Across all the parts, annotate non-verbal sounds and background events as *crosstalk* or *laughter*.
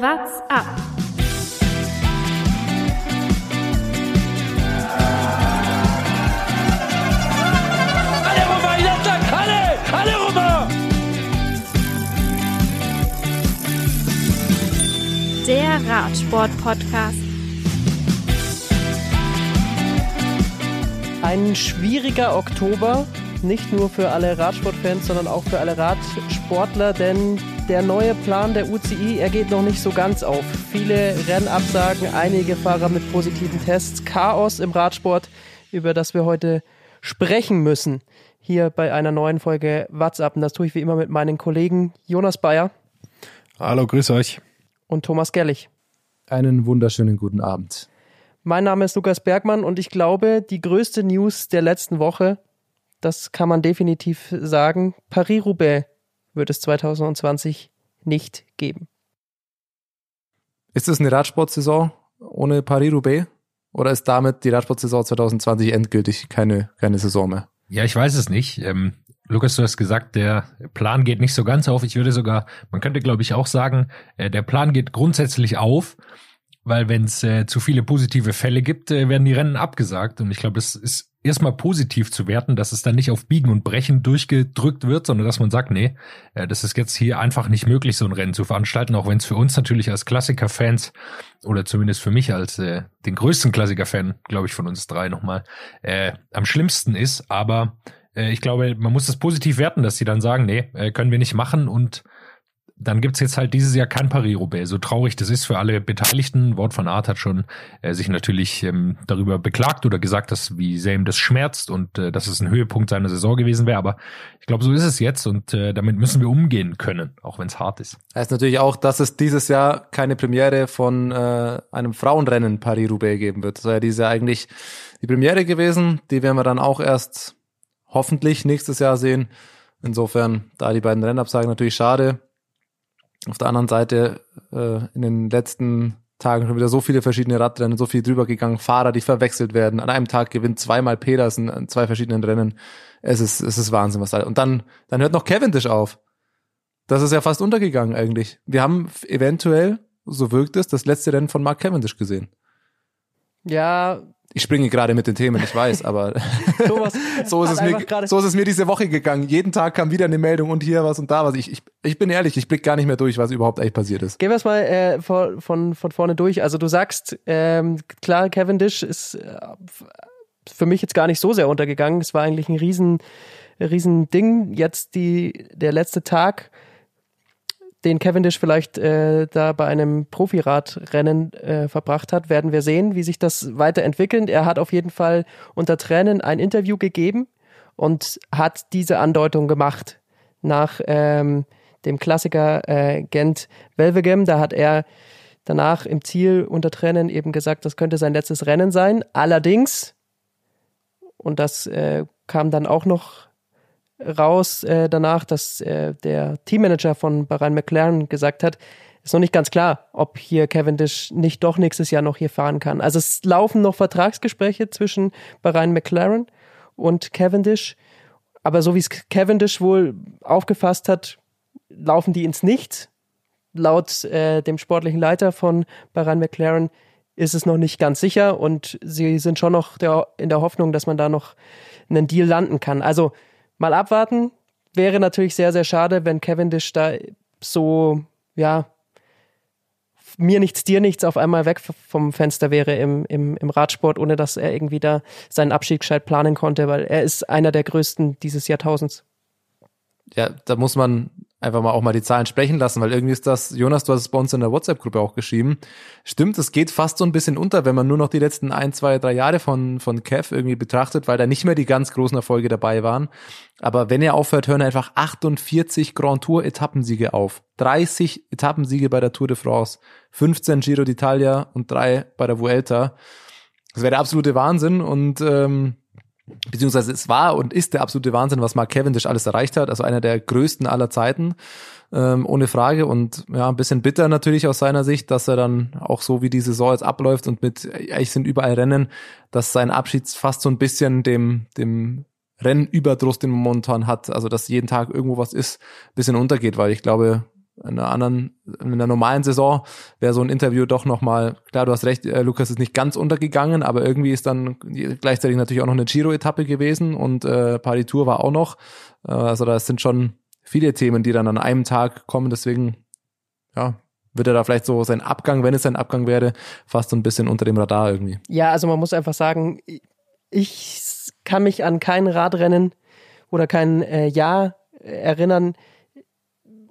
What's up? Alle rüber, Jattak, alle! Alle rüber! Der Radsport-Podcast. Ein schwieriger Oktober, nicht nur für alle Radsportfans, sondern auch für alle Radsportler, denn der neue Plan der UCI, er geht noch nicht so ganz auf. Viele Rennabsagen, einige Fahrer mit positiven Tests, Chaos im Radsport, über das wir heute sprechen müssen. Hier bei einer neuen Folge WhatsApp. Und das tue ich wie immer mit meinen Kollegen Jonas Bayer Hallo, grüß euch. und Thomas Gerlich. Einen wunderschönen guten Abend. Mein Name ist Lukas Bergmann und ich glaube, die größte News der letzten Woche, das kann man definitiv sagen, Paris-Roubaix wird es 2020 nicht geben. Ist es eine Radsportsaison ohne Paris-Roubaix? Oder ist damit die Radsportsaison 2020 endgültig keine, keine Saison mehr? Ja, ich weiß es nicht. Ähm, Lukas, du hast gesagt, der Plan geht nicht so ganz auf. Ich würde sogar, man könnte glaube ich auch sagen, äh, der Plan geht grundsätzlich auf, weil wenn es äh, zu viele positive Fälle gibt, äh, werden die Rennen abgesagt. Und ich glaube, es ist erstmal positiv zu werten, dass es dann nicht auf Biegen und Brechen durchgedrückt wird, sondern dass man sagt, nee, äh, das ist jetzt hier einfach nicht möglich, so ein Rennen zu veranstalten, auch wenn es für uns natürlich als Klassiker-Fans oder zumindest für mich als äh, den größten Klassiker-Fan, glaube ich, von uns drei nochmal, äh, am schlimmsten ist. Aber äh, ich glaube, man muss das positiv werten, dass sie dann sagen, nee, äh, können wir nicht machen und dann gibt's jetzt halt dieses Jahr kein Paris-Roubaix. So traurig das ist für alle Beteiligten. Wort von Art hat schon äh, sich natürlich ähm, darüber beklagt oder gesagt, dass wie sehr ihm das schmerzt und äh, dass es ein Höhepunkt seiner Saison gewesen wäre. Aber ich glaube, so ist es jetzt und äh, damit müssen wir umgehen können, auch wenn es hart ist. Heißt natürlich auch, dass es dieses Jahr keine Premiere von äh, einem Frauenrennen Paris-Roubaix geben wird. Das war ja diese eigentlich die Premiere gewesen. Die werden wir dann auch erst hoffentlich nächstes Jahr sehen. Insofern, da die beiden Rennabsagen natürlich schade. Auf der anderen Seite äh, in den letzten Tagen schon wieder so viele verschiedene Radrennen, so viel drüber gegangen, Fahrer, die verwechselt werden. An einem Tag gewinnt zweimal Pedersen an zwei verschiedenen Rennen. Es ist, es ist Wahnsinn, was da. Und dann, dann hört noch Cavendish auf. Das ist ja fast untergegangen eigentlich. Wir haben eventuell, so wirkt es, das letzte Rennen von Mark Cavendish gesehen. Ja, Ich springe gerade mit den Themen, ich weiß, aber *laughs* Thomas, *laughs* so ist es mir, so ist es mir diese Woche gegangen. Jeden Tag kam wieder eine Meldung und hier was und da was. Ich, ich, ich bin ehrlich, ich blick gar nicht mehr durch, was überhaupt eigentlich passiert ist. Gehen wir es mal äh, von, von, von vorne durch. Also du sagst, ähm, klar, Cavendish ist äh, für mich jetzt gar nicht so sehr untergegangen. Es war eigentlich ein riesen, riesen Ding. Jetzt die, der letzte Tag, den Cavendish vielleicht äh, da bei einem Profiradrennen äh, verbracht hat, werden wir sehen, wie sich das weiterentwickelt. Er hat auf jeden Fall unter Tränen ein Interview gegeben und hat diese Andeutung gemacht nach ähm, dem Klassiker äh, Gent Welvegem. Da hat er danach im Ziel unter Tränen eben gesagt, das könnte sein letztes Rennen sein. Allerdings, und das äh, kam dann auch noch raus äh, danach, dass äh, der Teammanager von Bahrain McLaren gesagt hat, ist noch nicht ganz klar, ob hier Cavendish nicht doch nächstes Jahr noch hier fahren kann. Also es laufen noch Vertragsgespräche zwischen Bahrain McLaren und Cavendish. Aber so wie es Cavendish wohl aufgefasst hat, laufen die ins Nichts. Laut äh, dem sportlichen Leiter von Bahrain McLaren ist es noch nicht ganz sicher und sie sind schon noch der, in der Hoffnung, dass man da noch einen Deal landen kann. Also mal abwarten. Wäre natürlich sehr, sehr schade, wenn Cavendish da so, ja, mir nichts, dir nichts auf einmal weg vom Fenster wäre im, im, im Radsport, ohne dass er irgendwie da seinen Abschied gescheit planen konnte, weil er ist einer der größten dieses Jahrtausends. Ja, da muss man einfach mal auch mal die Zahlen sprechen lassen, weil irgendwie ist das, Jonas, du hast es bei uns in der WhatsApp-Gruppe auch geschrieben. Stimmt, es geht fast so ein bisschen unter, wenn man nur noch die letzten ein, zwei, drei Jahre von, von Kev irgendwie betrachtet, weil da nicht mehr die ganz großen Erfolge dabei waren. Aber wenn er aufhört, hören einfach 48 Grand Tour Etappensiege auf. 30 Etappensiege bei der Tour de France, 15 Giro d'Italia und drei bei der Vuelta. Das wäre der absolute Wahnsinn und ähm, beziehungsweise es war und ist der absolute Wahnsinn, was Mark Cavendish alles erreicht hat. Also einer der größten aller Zeiten, ähm, ohne Frage. Und ja, ein bisschen bitter natürlich aus seiner Sicht, dass er dann auch so wie die Saison jetzt abläuft und mit, eigentlich sind überall Rennen, dass sein Abschied fast so ein bisschen dem, dem Rennüberdruss, den man momentan hat, also dass jeden Tag irgendwo was ist, ein bisschen untergeht, weil ich glaube, in einer anderen, in einer normalen Saison wäre so ein Interview doch nochmal, klar, du hast recht, äh, Lukas ist nicht ganz untergegangen, aber irgendwie ist dann gleichzeitig natürlich auch noch eine Giro-Etappe gewesen und äh, Paris Tour war auch noch. Äh, also das sind schon viele Themen, die dann an einem Tag kommen, deswegen, ja, wird er da vielleicht so sein Abgang, wenn es sein Abgang wäre, fast so ein bisschen unter dem Radar irgendwie. Ja, also man muss einfach sagen, ich kann mich an kein Radrennen oder kein äh, Jahr erinnern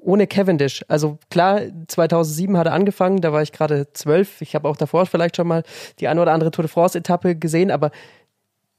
ohne Cavendish. Also klar, 2007 hat er angefangen, da war ich gerade zwölf. Ich habe auch davor vielleicht schon mal die eine oder andere Tour de France-Etappe gesehen, aber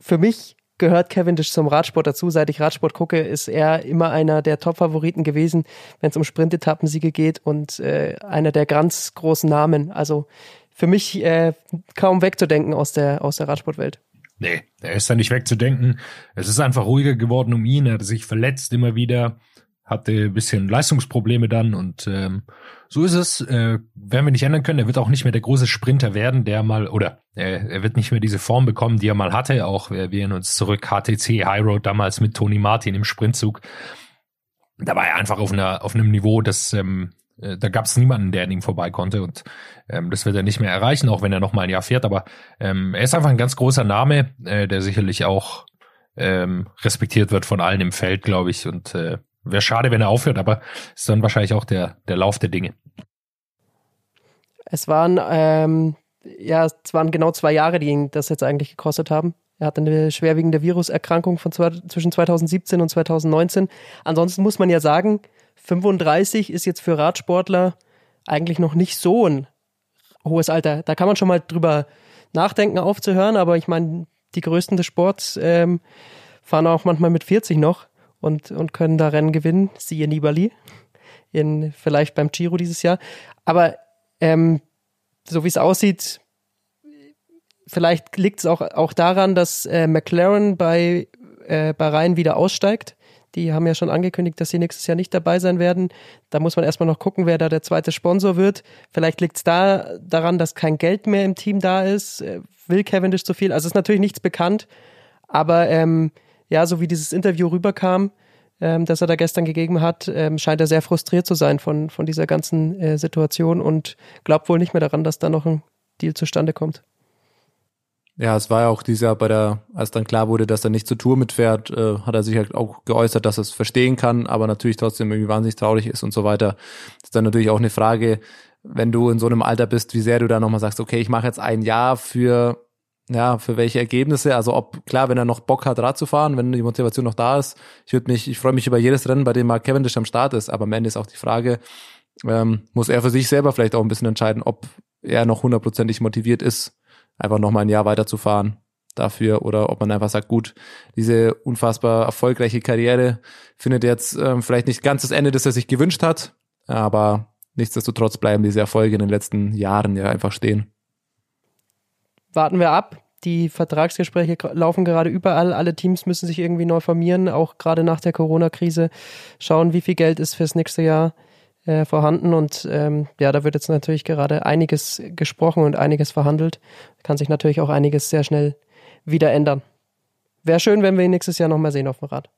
für mich gehört Cavendish zum Radsport dazu. Seit ich Radsport gucke, ist er immer einer der Top-Favoriten gewesen, wenn es um Sprint-Etappensiege geht und äh, einer der ganz großen Namen. Also für mich äh, kaum wegzudenken aus der, aus der Radsportwelt. Nee, er ist da nicht wegzudenken. Es ist einfach ruhiger geworden um ihn. Er hat sich verletzt immer wieder, hatte ein bisschen Leistungsprobleme dann und ähm, so ist es. Äh, werden wir nicht ändern können. Er wird auch nicht mehr der große Sprinter werden, der mal, oder äh, er wird nicht mehr diese Form bekommen, die er mal hatte. Auch wir erinnern uns zurück, HTC High Road damals mit Tony Martin im Sprintzug. Da war er einfach auf, einer, auf einem Niveau, das ähm, äh, da gab es niemanden, der an ihm vorbei konnte und ähm, das wird er nicht mehr erreichen, auch wenn er noch mal ein Jahr fährt. Aber ähm, er ist einfach ein ganz großer Name, äh, der sicherlich auch ähm, respektiert wird von allen im Feld, glaube ich. Und äh, wäre schade, wenn er aufhört, aber ist dann wahrscheinlich auch der der Lauf der Dinge. Es waren ähm, ja, es waren genau zwei Jahre, die ihn das jetzt eigentlich gekostet haben. Er hatte eine schwerwiegende Viruserkrankung von zwei, zwischen 2017 und 2019. Ansonsten muss man ja sagen, 35 ist jetzt für Radsportler eigentlich noch nicht so ein hohes Alter. Da kann man schon mal drüber nachdenken, aufzuhören, aber ich meine, die Größten des Sports ähm, fahren auch manchmal mit 40 noch und, und können da Rennen gewinnen, siehe Nibali, in, vielleicht beim Giro dieses Jahr. Aber ähm, so wie es aussieht, vielleicht liegt es auch, auch daran, dass äh, McLaren bei äh, Bahrain wieder aussteigt. Die haben ja schon angekündigt, dass sie nächstes Jahr nicht dabei sein werden. Da muss man erstmal noch gucken, wer da der zweite Sponsor wird. Vielleicht liegt es da daran, dass kein Geld mehr im Team da ist. Äh, will Cavendish zu viel? Also ist natürlich nichts bekannt. Aber ähm, ja, so wie dieses Interview rüberkam, ähm, das er da gestern gegeben hat, ähm, scheint er sehr frustriert zu sein von, von dieser ganzen äh, Situation und glaubt wohl nicht mehr daran, dass da noch ein Deal zustande kommt. Ja, es war ja auch dieser bei der, als dann klar wurde, dass er nicht zur Tour mitfährt, äh, hat er sich halt auch geäußert, dass er es verstehen kann, aber natürlich trotzdem irgendwie wahnsinnig traurig ist und so weiter. Das ist dann natürlich auch eine Frage, wenn du in so einem Alter bist, wie sehr du da nochmal sagst, okay, ich mache jetzt ein Jahr für, ja, für welche Ergebnisse, also ob, klar, wenn er noch Bock hat, Rad zu fahren, wenn die Motivation noch da ist, ich würde mich, ich freue mich über jedes Rennen, bei dem Mark Cavendish am Start ist, aber am Ende ist auch die Frage, ähm, muss er für sich selber vielleicht auch ein bisschen entscheiden, ob er noch hundertprozentig motiviert ist, einfach nochmal ein Jahr weiterzufahren dafür oder ob man einfach sagt, gut, diese unfassbar erfolgreiche Karriere findet jetzt ähm, vielleicht nicht ganz das Ende, das er sich gewünscht hat, aber nichtsdestotrotz bleiben diese Erfolge in den letzten Jahren ja einfach stehen. Warten wir ab. Die Vertragsgespräche laufen gerade überall. Alle Teams müssen sich irgendwie neu formieren, auch gerade nach der Corona-Krise. Schauen, wie viel Geld ist fürs nächste Jahr äh, vorhanden. Und ähm, ja, da wird jetzt natürlich gerade einiges gesprochen und einiges verhandelt. Kann sich natürlich auch einiges sehr schnell wieder ändern. Wäre schön, wenn wir ihn nächstes Jahr nochmal sehen auf dem Rad.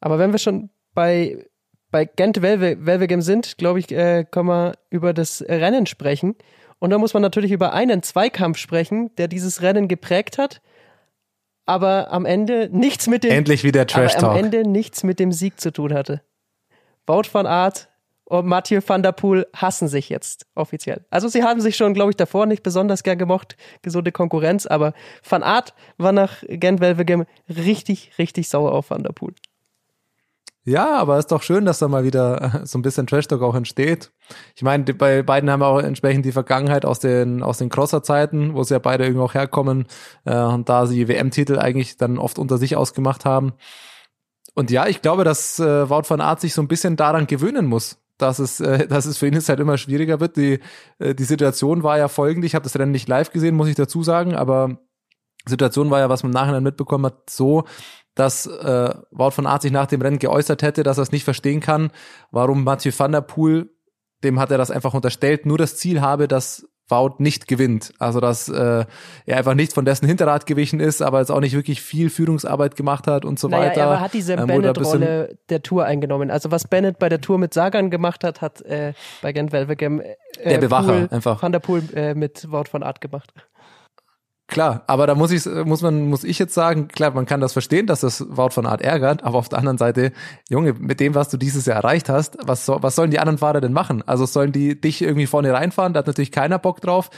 Aber wenn wir schon bei, bei Gent Welvegem sind, glaube ich, äh, können wir über das Rennen sprechen. Und da muss man natürlich über einen Zweikampf sprechen, der dieses Rennen geprägt hat aber am Ende nichts mit dem Endlich wieder Trash Talk. am Ende nichts mit dem Sieg zu tun hatte. Wout van Aert und Mathieu van der Poel hassen sich jetzt offiziell. Also sie haben sich schon, glaube ich, davor nicht besonders gern gemocht, gesunde Konkurrenz, aber Van Aert war nach Gent-Welvegem richtig, richtig sauer auf Van der Poel. Ja, aber ist doch schön, dass da mal wieder so ein bisschen Trash-Talk auch entsteht. Ich meine, bei beiden haben wir auch entsprechend die Vergangenheit aus den, aus den Crosser-Zeiten, wo sie ja beide irgendwie auch herkommen äh, und da sie WM-Titel eigentlich dann oft unter sich ausgemacht haben. Und ja, ich glaube, dass äh, Wout van Aert sich so ein bisschen daran gewöhnen muss, dass es, äh, *laughs* dass es für ihn jetzt halt immer schwieriger wird. Die, äh, die Situation war ja folgende, ich habe das Rennen nicht live gesehen, muss ich dazu sagen, aber Situation war ja, was man im Nachhinein mitbekommen hat, so, dass äh, Wout von Aert sich nach dem Rennen geäußert hätte, dass er es nicht verstehen kann, warum Mathieu van der Poel, dem hat er das einfach unterstellt, nur das Ziel habe, dass Wout nicht gewinnt. Also dass äh, er einfach nicht von dessen Hinterrad gewichen ist, aber jetzt auch nicht wirklich viel Führungsarbeit gemacht hat und so naja, weiter. Er hat diese Ähm, Bennett-Rolle der Tour eingenommen. Also was Bennett bei der Tour mit Sagan gemacht hat, hat äh, bei Gent Wevelgem äh, Der Bewacher, Poel, einfach. Van der Poel äh, mit Wout von Art gemacht. Klar, aber da muss ich, muss man, muss ich jetzt sagen, klar, man kann das verstehen, dass das Wort von Art ärgert, aber auf der anderen Seite, Junge, mit dem, was du dieses Jahr erreicht hast, was, so, was sollen die anderen Fahrer denn machen? Also sollen die dich irgendwie vorne reinfahren? Da hat natürlich keiner Bock drauf.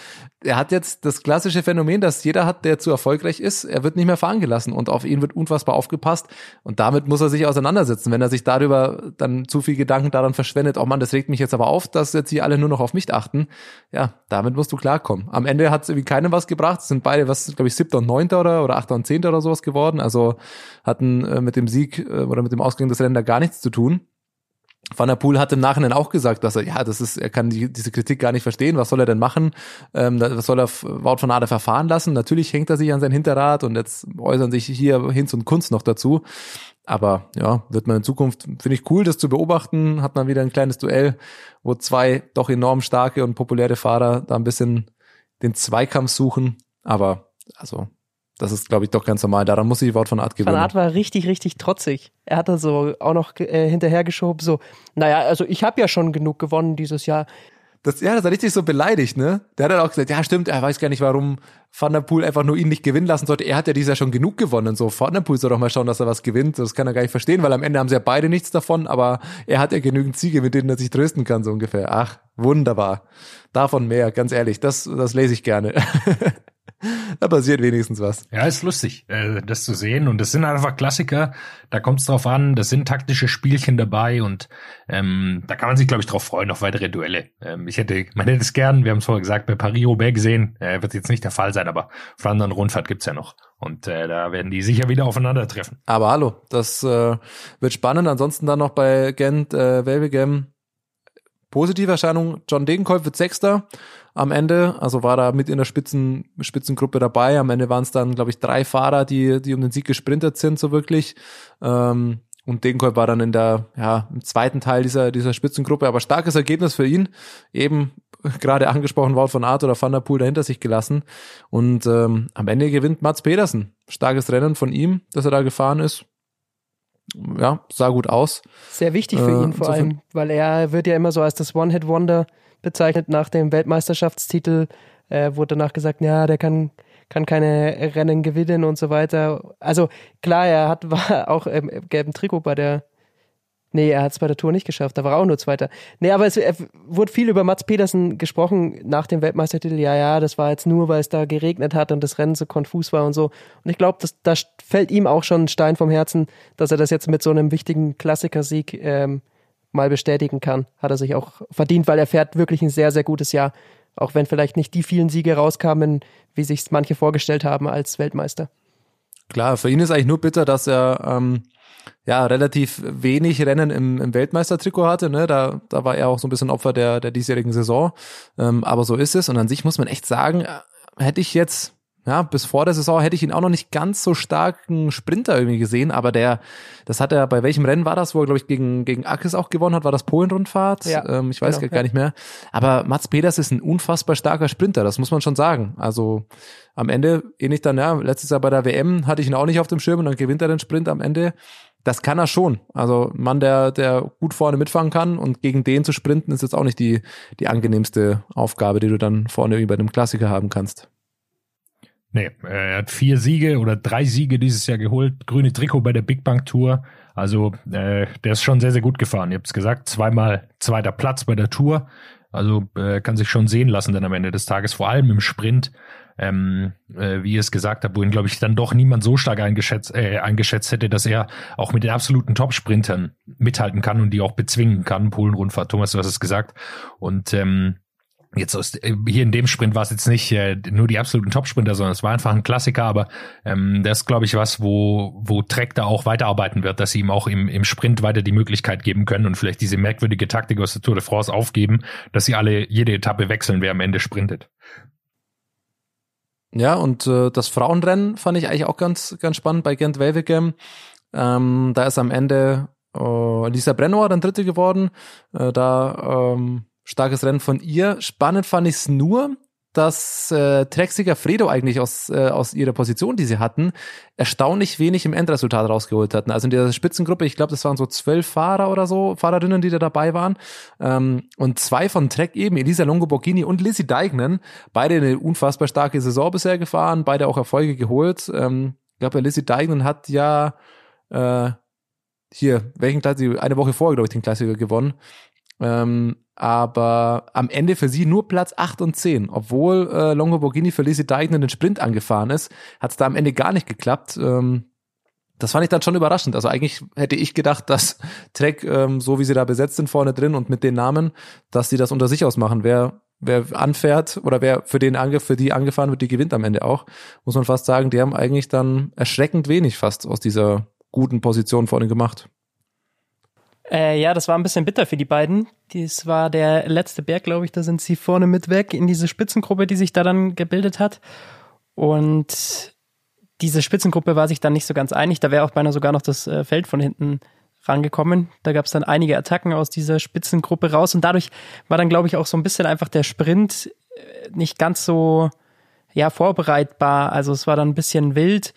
Er hat jetzt das klassische Phänomen, dass jeder hat, der zu erfolgreich ist, er wird nicht mehr fahren gelassen und auf ihn wird unfassbar aufgepasst und damit muss er sich auseinandersetzen. Wenn er sich darüber dann zu viel Gedanken daran verschwendet, oh man, das regt mich jetzt aber auf, dass jetzt hier alle nur noch auf mich achten, ja, damit musst du klarkommen. Am Ende hat es irgendwie keinem was gebracht, sind beide, was, glaube ich, siebter und neunter oder, oder achter und zehnter oder sowas geworden, also hatten äh, mit dem Sieg äh, oder mit dem Ausgang des da gar nichts zu tun. Van der Poel hat im Nachhinein auch gesagt, dass er, ja, das ist, er kann die, diese Kritik gar nicht verstehen. Was soll er denn machen? Ähm, was soll er Wout von Ader verfahren lassen? Natürlich hängt er sich an sein Hinterrad und jetzt äußern sich hier Hinz und Kunst noch dazu. Aber ja, wird man in Zukunft, finde ich cool, das zu beobachten. Hat man wieder ein kleines Duell, wo zwei doch enorm starke und populäre Fahrer da ein bisschen den Zweikampf suchen. Aber also das ist, glaube ich, doch ganz normal. Daran muss sich Wort von Art gewöhnen. Van Art war richtig, richtig trotzig. Er hat da so auch noch äh, hinterhergeschoben, so, naja, also ich habe ja schon genug gewonnen dieses Jahr. Das, ja, das hat richtig so beleidigt, ne? Der hat dann auch gesagt, ja, stimmt, er weiß gar nicht, warum Van der Poel einfach nur ihn nicht gewinnen lassen sollte. Er hat ja dieses Jahr schon genug gewonnen. So, Van der Poel soll doch mal schauen, dass er was gewinnt. Das kann er gar nicht verstehen, weil am Ende haben sie ja beide nichts davon, aber er hat ja genügend Siege, mit denen er sich trösten kann, so ungefähr. Ach, wunderbar. Davon mehr, ganz ehrlich. Das, das lese ich gerne. *laughs* *laughs* da passiert wenigstens was. Ja, ist lustig, äh, das zu sehen. Und das sind einfach Klassiker. Da kommt es drauf an. Das sind taktische Spielchen dabei und ähm, da kann man sich, glaube ich, drauf freuen auf weitere Duelle. Ähm, ich hätte, man hätte es gern, wir haben es vorher gesagt, bei Paris-Roubaix gesehen. Äh, wird jetzt nicht der Fall sein, aber Flandern Rundfahrt gibt's ja noch. Und äh, da werden die sicher wieder aufeinandertreffen. Aber hallo, das äh, wird spannend. Ansonsten dann noch bei Gent, äh, Welbegem. Positive Erscheinung, John Degenkolb wird Sechster am Ende, also war da mit in der Spitzen, Spitzengruppe dabei. Am Ende waren es dann, glaube ich, drei Fahrer, die, die um den Sieg gesprintet sind, so wirklich. Ähm, und Degenkolb war dann in der, ja, im zweiten Teil dieser, dieser Spitzengruppe, aber starkes Ergebnis für ihn. Eben *laughs* gerade angesprochen Wout von Art oder Van der Poel dahinter sich gelassen. Und ähm, am Ende gewinnt Mats Pedersen. Starkes Rennen von ihm, dass er da gefahren ist ja, sah gut aus. Sehr wichtig für Äh, ihn vor allem, weil er wird ja immer so als das One-Hit-Wonder bezeichnet nach dem Weltmeisterschaftstitel. Äh, wurde danach gesagt, ja, der kann, kann keine Rennen gewinnen und so weiter. Also klar, er hat *laughs* war auch im gelben Trikot bei der Nee, er hat es bei der Tour nicht geschafft, da war auch nur Zweiter. Nee, aber es wurde viel über Mats Pedersen gesprochen nach dem Weltmeistertitel. Ja, ja, das war jetzt nur, weil es da geregnet hat und das Rennen so konfus war und so. Und ich glaube, da fällt ihm auch schon ein Stein vom Herzen, dass er das jetzt mit so einem wichtigen Klassikersieg ähm, mal bestätigen kann. Hat er sich auch verdient, weil er fährt wirklich ein sehr, sehr gutes Jahr. Auch wenn vielleicht nicht die vielen Siege rauskamen, wie sich manche vorgestellt haben als Weltmeister. Klar, für ihn ist eigentlich nur bitter, dass er ähm, ja relativ wenig Rennen im, im Weltmeistertrikot hatte. Ne? Da, da war er auch so ein bisschen Opfer der, der diesjährigen Saison. Ähm, aber so ist es. Und an sich muss man echt sagen, äh, hätte ich jetzt ja, bis vor der Saison hätte ich ihn auch noch nicht ganz so starken Sprinter irgendwie gesehen, aber der, das hat er, bei welchem Rennen war das, wo er, glaube ich, gegen, gegen Akis auch gewonnen hat, war das Polen-Rundfahrt? Ja, ähm, ich weiß genau, gar ja. nicht mehr. Aber Mats Peters ist ein unfassbar starker Sprinter, das muss man schon sagen. Also am Ende, ähnlich dann, ja, letztes Jahr bei der WM hatte ich ihn auch nicht auf dem Schirm und dann gewinnt er den Sprint am Ende. Das kann er schon. Also ein Mann, der, der gut vorne mitfahren kann und gegen den zu sprinten, ist jetzt auch nicht die, die angenehmste Aufgabe, die du dann vorne über dem Klassiker haben kannst. Nee, äh, er hat vier Siege oder drei Siege dieses Jahr geholt. Grüne Trikot bei der Big Bank Tour. Also äh, der ist schon sehr, sehr gut gefahren. Ihr habt es gesagt, zweimal zweiter Platz bei der Tour. Also äh, kann sich schon sehen lassen dann am Ende des Tages, vor allem im Sprint. Ähm, äh, wie ihr es gesagt habt, wo ihn, glaube ich, dann doch niemand so stark eingeschätzt, äh, eingeschätzt hätte, dass er auch mit den absoluten Top-Sprintern mithalten kann und die auch bezwingen kann. Polen-Rundfahrt, Thomas, du hast es gesagt. Und ähm, Jetzt aus, äh, hier in dem Sprint war es jetzt nicht äh, nur die absoluten Top-Sprinter, sondern es war einfach ein Klassiker, aber ähm, das ist, glaube ich, was, wo, wo Trek da auch weiterarbeiten wird, dass sie ihm auch im, im Sprint weiter die Möglichkeit geben können und vielleicht diese merkwürdige Taktik aus der Tour de France aufgeben, dass sie alle jede Etappe wechseln, wer am Ende sprintet. Ja, und äh, das Frauenrennen fand ich eigentlich auch ganz, ganz spannend bei Gent Wevelgem. Ähm, da ist am Ende äh, Lisa Brennauer dann Dritte geworden. Äh, da ähm, starkes Rennen von ihr. Spannend fand ich es nur, dass äh, Trexiger Fredo eigentlich aus, äh, aus ihrer Position, die sie hatten, erstaunlich wenig im Endresultat rausgeholt hatten. Also in der Spitzengruppe, ich glaube, das waren so zwölf Fahrer oder so, Fahrerinnen, die da dabei waren. Ähm, und zwei von Trek eben, Elisa Longo Borghini und Lizzie Deignen, beide eine unfassbar starke Saison bisher gefahren, beide auch Erfolge geholt. Ähm, ich glaube, Lizzie Deignen hat ja äh, hier, welchen Klassiker, eine Woche vorher, glaube ich, den Klassiker gewonnen. Ähm, aber am Ende für sie nur Platz 8 und 10. Obwohl äh, Longo Borghini für Lizzie Deignan den Sprint angefahren ist, hat es da am Ende gar nicht geklappt. Ähm, das fand ich dann schon überraschend. Also eigentlich hätte ich gedacht, dass Trek, ähm, so wie sie da besetzt sind vorne drin und mit den Namen, dass sie das unter sich ausmachen. Wer, wer anfährt oder wer für den Angriff, für die angefahren wird, die gewinnt am Ende auch. Muss man fast sagen, die haben eigentlich dann erschreckend wenig fast aus dieser guten Position vorne gemacht. Äh, ja, das war ein bisschen bitter für die beiden. Dies war der letzte Berg, glaube ich. Da sind sie vorne mit weg in diese Spitzengruppe, die sich da dann gebildet hat. Und diese Spitzengruppe war sich dann nicht so ganz einig. Da wäre auch beinahe sogar noch das äh, Feld von hinten rangekommen. Da gab es dann einige Attacken aus dieser Spitzengruppe raus. Und dadurch war dann, glaube ich, auch so ein bisschen einfach der Sprint äh, nicht ganz so ja, vorbereitbar. Also es war dann ein bisschen wild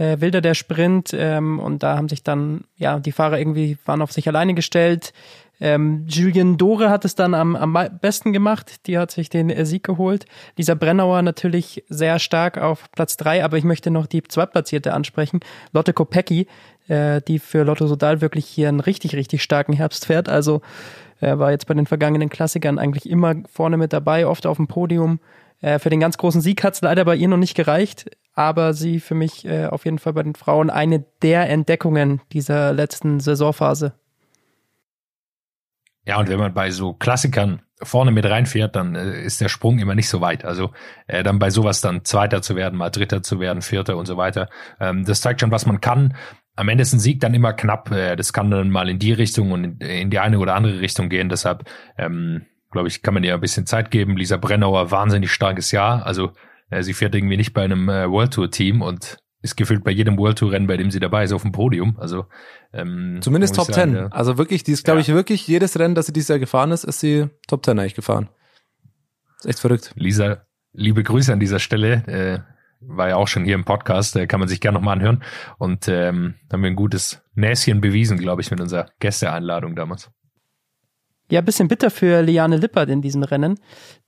äh, wilder der Sprint ähm, und da haben sich dann, ja, die Fahrer irgendwie waren auf sich alleine gestellt. Ähm, Julien Dore hat es dann am, am besten gemacht. Die hat sich den äh, Sieg geholt. Lisa Brennauer natürlich sehr stark auf Platz drei, aber ich möchte noch die Zweitplatzierte ansprechen. Lotte Kopecki, äh, die für Lotto Sodal wirklich hier einen richtig, richtig starken Herbst fährt. Also äh, war jetzt bei den vergangenen Klassikern eigentlich immer vorne mit dabei, oft auf dem Podium. Äh, für den ganz großen Sieg hat es leider bei ihr noch nicht gereicht aber sie für mich äh, auf jeden Fall bei den Frauen eine der Entdeckungen dieser letzten Saisonphase. Ja, und wenn man bei so Klassikern vorne mit reinfährt, dann äh, ist der Sprung immer nicht so weit. Also äh, dann bei sowas dann Zweiter zu werden, mal Dritter zu werden, Vierter und so weiter. Ähm, das zeigt schon, was man kann. Am Ende ist ein Sieg dann immer knapp. Äh, das kann dann mal in die Richtung und in, in die eine oder andere Richtung gehen. Deshalb ähm, glaube ich, kann man ihr ein bisschen Zeit geben. Lisa Brennauer, wahnsinnig starkes Jahr. Also äh, sie fährt irgendwie nicht bei einem äh, World Tour Team und ist gefühlt bei jedem World Tour Rennen, bei dem sie dabei ist, auf dem Podium. Also ähm, zumindest Top 10. Ja. Also wirklich, die ist, glaube ja. ich, wirklich jedes Rennen, das sie dieses Jahr gefahren ist, ist sie Top 10 eigentlich gefahren. Ist echt verrückt. Lisa, liebe Grüße an dieser Stelle. Äh, war ja auch schon hier im Podcast, äh, kann man sich gerne nochmal anhören. Und ähm, haben wir ein gutes Näschen bewiesen, glaube ich, mit unserer Gästeeinladung damals. Ja, bisschen bitter für Liane Lippert in diesem Rennen.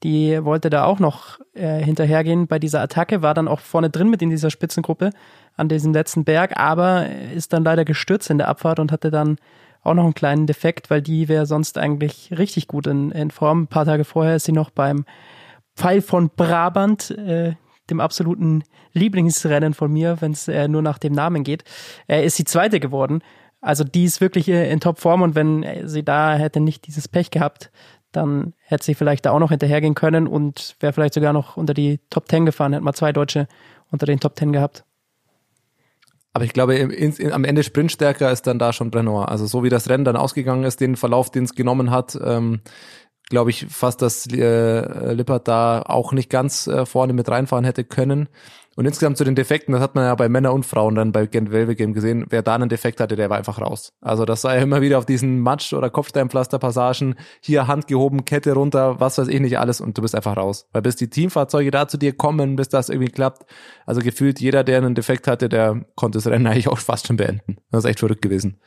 Die wollte da auch noch äh, hinterhergehen bei dieser Attacke, war dann auch vorne drin mit in dieser Spitzengruppe an diesem letzten Berg, aber ist dann leider gestürzt in der Abfahrt und hatte dann auch noch einen kleinen Defekt, weil die wäre sonst eigentlich richtig gut in, in Form. Ein paar Tage vorher ist sie noch beim Pfeil von Brabant, äh, dem absoluten Lieblingsrennen von mir, wenn es äh, nur nach dem Namen geht, äh, ist sie Zweite geworden. Also die ist wirklich in Topform und wenn sie da hätte nicht dieses Pech gehabt, dann hätte sie vielleicht da auch noch hinterhergehen können und wäre vielleicht sogar noch unter die Top Ten gefahren, hätte mal zwei Deutsche unter den Top Ten gehabt. Aber ich glaube, in, in, am Ende Sprintstärker ist dann da schon Brennauer. Also so wie das Rennen dann ausgegangen ist, den Verlauf, den es genommen hat, ähm, glaube ich fast, dass äh, Lippert da auch nicht ganz äh, vorne mit reinfahren hätte können. Und insgesamt zu den Defekten, das hat man ja bei Männern und Frauen dann bei Gent Game gesehen, wer da einen Defekt hatte, der war einfach raus. Also das sei immer wieder auf diesen Matsch- oder Kopfsteinpflasterpassagen, hier Hand gehoben, Kette runter, was weiß ich nicht alles und du bist einfach raus. Weil bis die Teamfahrzeuge da zu dir kommen, bis das irgendwie klappt, also gefühlt jeder, der einen Defekt hatte, der konnte das Rennen *laughs* eigentlich auch fast schon beenden. Das ist echt verrückt gewesen.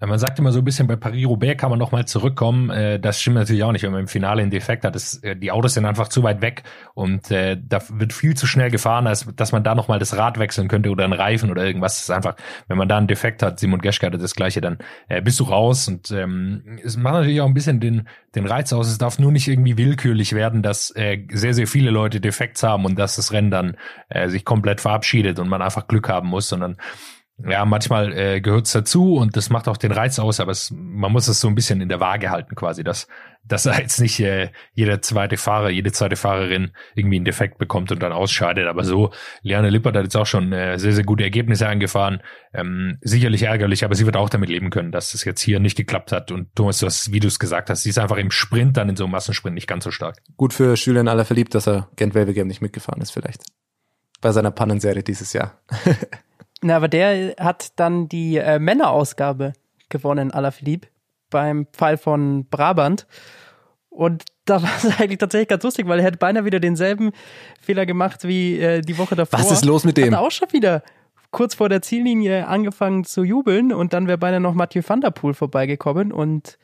Man sagt immer so ein bisschen, bei Paris-Roubaix kann man noch mal zurückkommen. Äh, das stimmt natürlich auch nicht, wenn man im Finale einen Defekt hat. Das, äh, die Autos sind einfach zu weit weg und äh, da wird viel zu schnell gefahren, als dass man da noch mal das Rad wechseln könnte oder einen Reifen oder irgendwas. Das ist einfach, wenn man da einen Defekt hat, Simon Geschke hatte das gleiche, dann äh, bist du raus und ähm, es macht natürlich auch ein bisschen den, den Reiz aus. Es darf nur nicht irgendwie willkürlich werden, dass äh, sehr, sehr viele Leute Defekts haben und dass das Rennen dann äh, sich komplett verabschiedet und man einfach Glück haben muss, sondern ja, manchmal äh, gehört es dazu und das macht auch den Reiz aus, aber es, man muss es so ein bisschen in der Waage halten quasi, dass, dass er jetzt nicht äh, jeder zweite Fahrer, jede zweite Fahrerin irgendwie einen Defekt bekommt und dann ausscheidet. Aber so, Liane Lippert hat jetzt auch schon äh, sehr, sehr gute Ergebnisse eingefahren. Ähm, sicherlich ärgerlich, aber sie wird auch damit leben können, dass das jetzt hier nicht geklappt hat. Und Thomas, du hast, wie du es gesagt hast, sie ist einfach im Sprint dann in so einem Massensprint nicht ganz so stark. Gut für Julian aller verliebt, dass er Gent Game nicht mitgefahren ist vielleicht. Bei seiner Pannenserie dieses Jahr. *laughs* Na, aber der hat dann die äh, Männerausgabe gewonnen, Alaphilippe, beim Fall von Brabant. Und da *laughs* war es eigentlich tatsächlich ganz lustig, weil er hätte beinahe wieder denselben Fehler gemacht wie äh, die Woche davor. Was ist los mit dem? Hat auch schon wieder kurz vor der Ziellinie angefangen zu jubeln und dann wäre beinahe noch Mathieu van der Poel vorbeigekommen und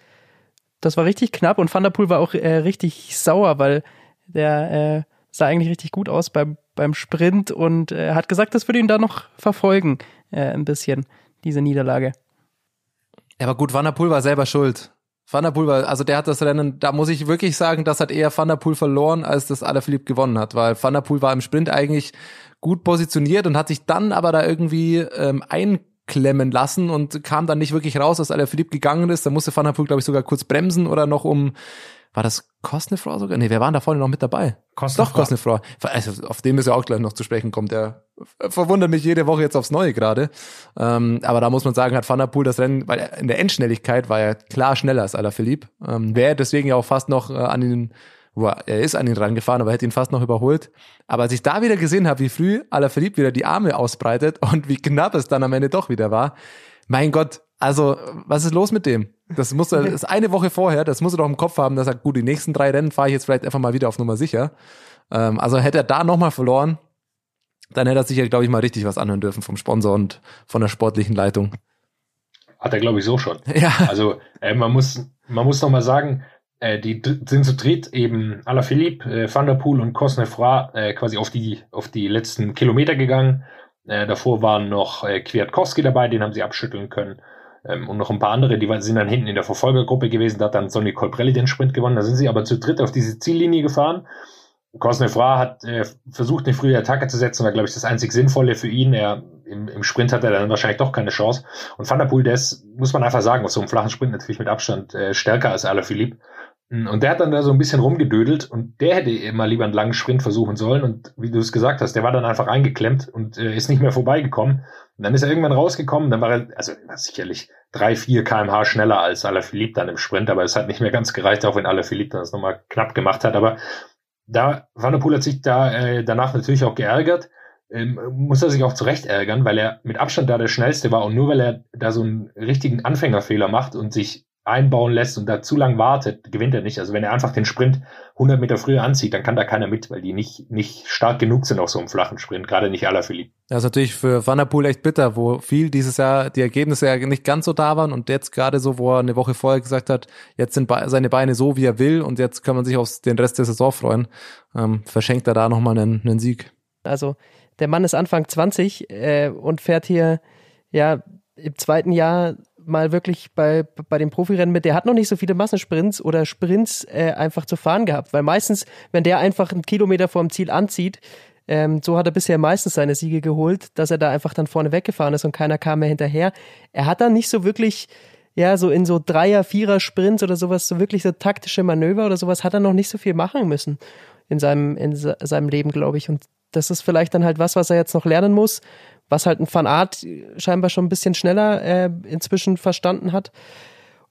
das war richtig knapp und Van der Poel war auch äh, richtig sauer, weil der äh, sah eigentlich richtig gut aus beim, beim Sprint und äh, hat gesagt, das würde ihn da noch verfolgen, äh, ein bisschen, diese Niederlage. Ja, aber gut, Van der Poel war selber schuld. Van der Poel war, also der hat das Rennen, da muss ich wirklich sagen, das hat eher Van der Poel verloren, als das Alaphilippe gewonnen hat, weil Van der Poel war im Sprint eigentlich gut positioniert und hat sich dann aber da irgendwie ähm, einklemmen lassen und kam dann nicht wirklich raus, als Alaphilippe gegangen ist. Da musste Van der Poel, glaube ich, sogar kurz bremsen oder noch um war das Cosnefroy sogar? Nee, wer waren da vorne noch mit dabei? Cosnefroy. Doch, Cosnefroy. Also, auf dem ist ja auch gleich noch zu sprechen kommt. Der verwundert mich jede Woche jetzt aufs Neue gerade. Ähm, aber da muss man sagen, hat Van der Poel das Rennen, weil in der Endschnelligkeit war er klar schneller als Alaphilippe. Ähm, Wäre deswegen ja auch fast noch äh, an ihn, wo er, er ist an ihn rangefahren, aber hätte ihn fast noch überholt. Aber als ich da wieder gesehen habe, wie früh Alaphilippe wieder die Arme ausbreitet und wie knapp es dann am Ende doch wieder war, mein Gott, also, was ist los mit dem? Das muss er, *laughs* das ist eine Woche vorher, das muss er doch im Kopf haben, dass er, gut, die nächsten drei Rennen fahre ich jetzt vielleicht einfach mal wieder auf Nummer sicher. Ähm, also hätte er da nochmal verloren, dann hätte er sich ja, glaube ich, mal richtig was anhören dürfen vom Sponsor und von der sportlichen Leitung. Hat er, glaube ich, so schon. Ja. Also äh, man muss, man muss noch mal sagen, äh, die sind zu dritt eben Alaphilippe, äh, Van der Poel und Cosnefroy äh, quasi auf die, auf die letzten Kilometer gegangen. Äh, davor waren noch äh, Kwiatkowski dabei, den haben sie abschütteln können. Ähm, und noch ein paar andere, die sind dann hinten in der Verfolgergruppe gewesen. Da hat dann Sonny Colbrelli den Sprint gewonnen. Da sind sie aber zu dritt auf diese Ziellinie gefahren. Cosnefroy hat äh, versucht, eine frühe Attacke zu setzen, war, glaube ich, das einzig Sinnvolle für ihn. Er, im, Im Sprint hat er dann wahrscheinlich doch keine Chance. Und Van der Poel, der ist, muss man einfach sagen, auf so einem flachen Sprint natürlich mit Abstand äh, stärker als Alaphilippe. Und der hat dann da so ein bisschen rumgedödelt und der hätte immer lieber einen langen Sprint versuchen sollen. Und wie du es gesagt hast, der war dann einfach eingeklemmt und äh, ist nicht mehr vorbeigekommen. Und dann ist er irgendwann rausgekommen. Dann war er, also er sicherlich drei, vier kmh schneller als Alaphilippe dann im Sprint, aber es hat nicht mehr ganz gereicht, auch wenn Alaphilippe dann das nochmal knapp gemacht hat. Aber da, Van der Poel hat sich da äh, danach natürlich auch geärgert. Ähm, muss er sich auch zurecht ärgern, weil er mit Abstand da der schnellste war und nur weil er da so einen richtigen Anfängerfehler macht und sich einbauen lässt und da zu lang wartet, gewinnt er nicht. Also wenn er einfach den Sprint 100 Meter früher anzieht, dann kann da keiner mit, weil die nicht, nicht stark genug sind auf so einem flachen Sprint, gerade nicht Alaphilippe. Das ist natürlich für Van der Poel echt bitter, wo viel dieses Jahr die Ergebnisse ja nicht ganz so da waren und jetzt gerade so, wo er eine Woche vorher gesagt hat, jetzt sind seine Beine so, wie er will und jetzt kann man sich auf den Rest der Saison freuen, ähm, verschenkt er da nochmal einen, einen Sieg. Also der Mann ist Anfang 20 äh, und fährt hier ja im zweiten Jahr mal wirklich bei, bei den Profirennen mit. Der hat noch nicht so viele Massensprints oder Sprints äh, einfach zu fahren gehabt, weil meistens, wenn der einfach einen Kilometer vorm Ziel anzieht, ähm, so hat er bisher meistens seine Siege geholt, dass er da einfach dann vorne weggefahren ist und keiner kam mehr hinterher. Er hat dann nicht so wirklich, ja, so in so Dreier-, Vierer-Sprints oder sowas, so wirklich so taktische Manöver oder sowas, hat er noch nicht so viel machen müssen in seinem, in se- seinem Leben, glaube ich. Und das ist vielleicht dann halt was, was er jetzt noch lernen muss, was halt ein Van Art scheinbar schon ein bisschen schneller äh, inzwischen verstanden hat.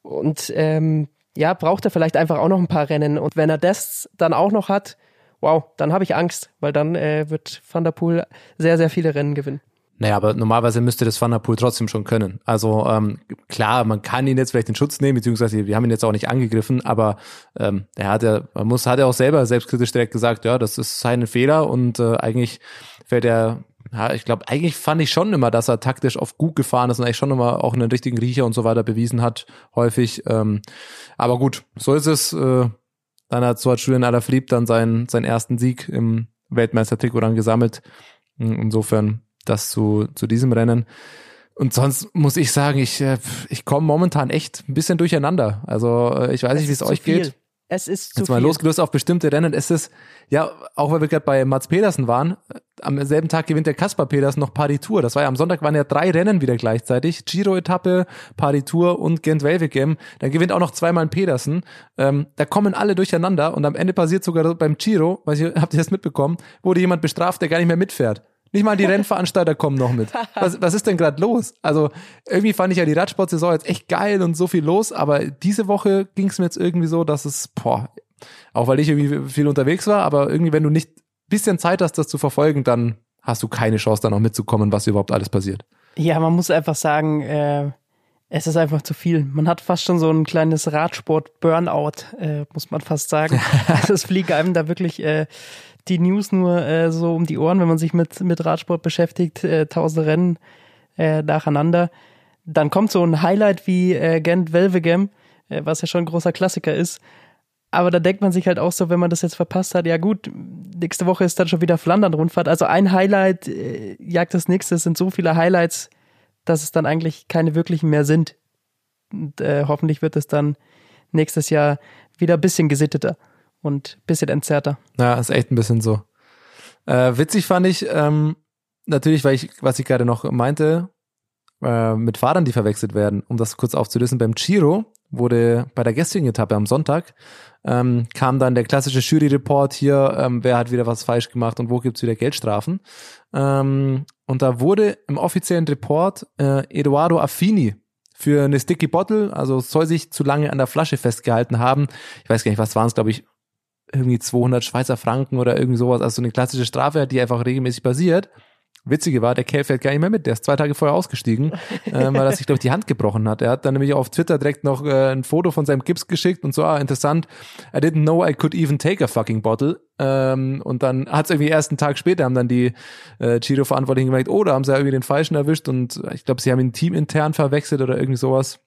Und ähm, ja, braucht er vielleicht einfach auch noch ein paar Rennen. Und wenn er das dann auch noch hat, wow, dann habe ich Angst, weil dann äh, wird Van der Poel sehr, sehr viele Rennen gewinnen. Naja, aber normalerweise müsste das Van der Poel trotzdem schon können. Also ähm, klar, man kann ihn jetzt vielleicht in Schutz nehmen, beziehungsweise wir haben ihn jetzt auch nicht angegriffen, aber ähm, er hat ja, man muss, hat ja auch selber selbstkritisch direkt gesagt, ja, das ist sein Fehler und äh, eigentlich fällt er, ja, ich glaube, eigentlich fand ich schon immer, dass er taktisch oft gut gefahren ist und eigentlich schon immer auch einen richtigen Riecher und so weiter bewiesen hat, häufig. Ähm, aber gut, so ist es. Äh, dann hat so hat Julian Alaphilippe dann seinen, seinen ersten Sieg im Weltmeistertrikot dann gesammelt. Insofern das zu, zu diesem Rennen. Und sonst muss ich sagen, ich, äh, ich komme momentan echt ein bisschen durcheinander. Also äh, ich weiß nicht, wie es euch viel. geht. Es ist zu Jetzt mal viel. losgelöst auf bestimmte Rennen. Es ist, ja, auch weil wir gerade bei Mats Pedersen waren, am selben Tag gewinnt der Kaspar Pedersen noch Paris Tour. Das war ja am Sonntag waren ja drei Rennen wieder gleichzeitig. Giro-Etappe, Paris Tour und gent wevelgem Dann gewinnt auch noch zweimal ein Pedersen. Ähm, da kommen alle durcheinander und am Ende passiert sogar beim Giro, weiß ich, habt ihr das mitbekommen, wurde jemand bestraft, der gar nicht mehr mitfährt. Nicht mal die Rennveranstalter kommen noch mit. *laughs* Was, was ist denn gerade los? Also irgendwie fand ich ja die Radsportsaison jetzt echt geil und so viel los, aber diese Woche ging es mir jetzt irgendwie so, dass es, boah, auch weil ich irgendwie viel unterwegs war, aber irgendwie, wenn du nicht bisschen Zeit hast, das zu verfolgen, dann hast du keine Chance, da noch mitzukommen, was überhaupt alles passiert. Ja, man muss einfach sagen, äh, Es ist einfach zu viel. Man hat fast schon so ein kleines Radsport-Burnout, äh, muss man fast sagen. *laughs* also es fliegen einem da wirklich äh, die News nur äh, so um die Ohren, wenn man sich mit, mit Radsport beschäftigt, äh, tausend Rennen äh, nacheinander. Dann kommt so ein Highlight wie äh, Gent Welvegem, äh, was ja schon ein großer Klassiker ist. Aber da denkt man sich halt auch so, wenn man das jetzt verpasst hat, ja gut, nächste Woche ist dann schon wieder Flandern-Rundfahrt. Also ein Highlight äh, jagt das nächste. Es sind so viele Highlights, dass es dann eigentlich keine wirklichen mehr sind. Und äh, hoffentlich wird es dann nächstes Jahr wieder ein bisschen gesitteter und bisschen entzerrter. Ja, ist echt ein bisschen so. Äh, witzig fand ich, ähm, natürlich, weil ich, was ich gerade noch meinte, äh, mit Fahrern, die verwechselt werden, um das kurz aufzulösen, beim Giro wurde bei der gestrigen Etappe am Sonntag ähm, kam dann der klassische Jury-Report hier, ähm, wer hat wieder was falsch gemacht und wo gibt's wieder Geldstrafen. Ähm, und da wurde im offiziellen Report äh, Eduardo Affini für eine Sticky Bottle, also soll sich zu lange an der Flasche festgehalten haben. Ich weiß gar nicht, was waren es, glaube ich, irgendwie 200 Schweizer Franken oder irgendwie sowas, also so eine klassische Strafe, die einfach regelmäßig passiert. Witzige war, der Kerl fährt gar nicht mehr mit. Der ist zwei Tage vorher ausgestiegen, *laughs* äh, weil er sich, glaube ich, die Hand gebrochen hat. Er hat dann nämlich auf Twitter direkt noch äh, ein Foto von seinem Gips geschickt und so, ah, interessant, I didn't know I could even take a fucking bottle. Ähm, und dann hat es irgendwie erst einen Tag später, haben dann die äh, Giro-Verantwortlichen gemerkt, oh, da haben sie ja irgendwie den Falschen erwischt und ich glaube, sie haben ihn teamintern verwechselt oder irgendwie sowas.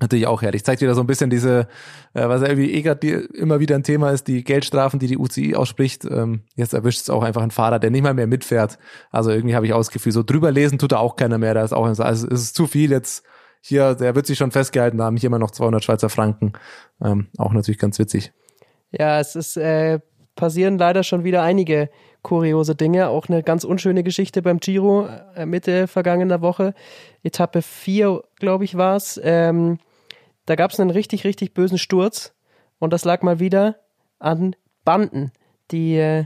Natürlich auch herrlich. Zeigt wieder so ein bisschen diese, äh, was irgendwie eh grad die, immer wieder ein Thema ist, die Geldstrafen, die die UCI ausspricht. Ähm, jetzt erwischt es auch einfach einen Fahrer, der nicht mal mehr mitfährt. Also irgendwie habe ich auch das Gefühl, so drüber lesen tut da auch keiner mehr. Da ist auch, also es ist zu viel jetzt. Hier, der wird sich schon festgehalten haben. Hier immer noch 200 Schweizer Franken. Ähm, auch natürlich ganz witzig. Ja, es ist äh, passieren leider schon wieder einige kuriose Dinge. Auch eine ganz unschöne Geschichte beim Giro äh, Mitte vergangener Woche. Etappe 4, glaube ich, war es. Ähm, da gab es einen richtig, richtig bösen Sturz und das lag mal wieder an Banden, die, äh,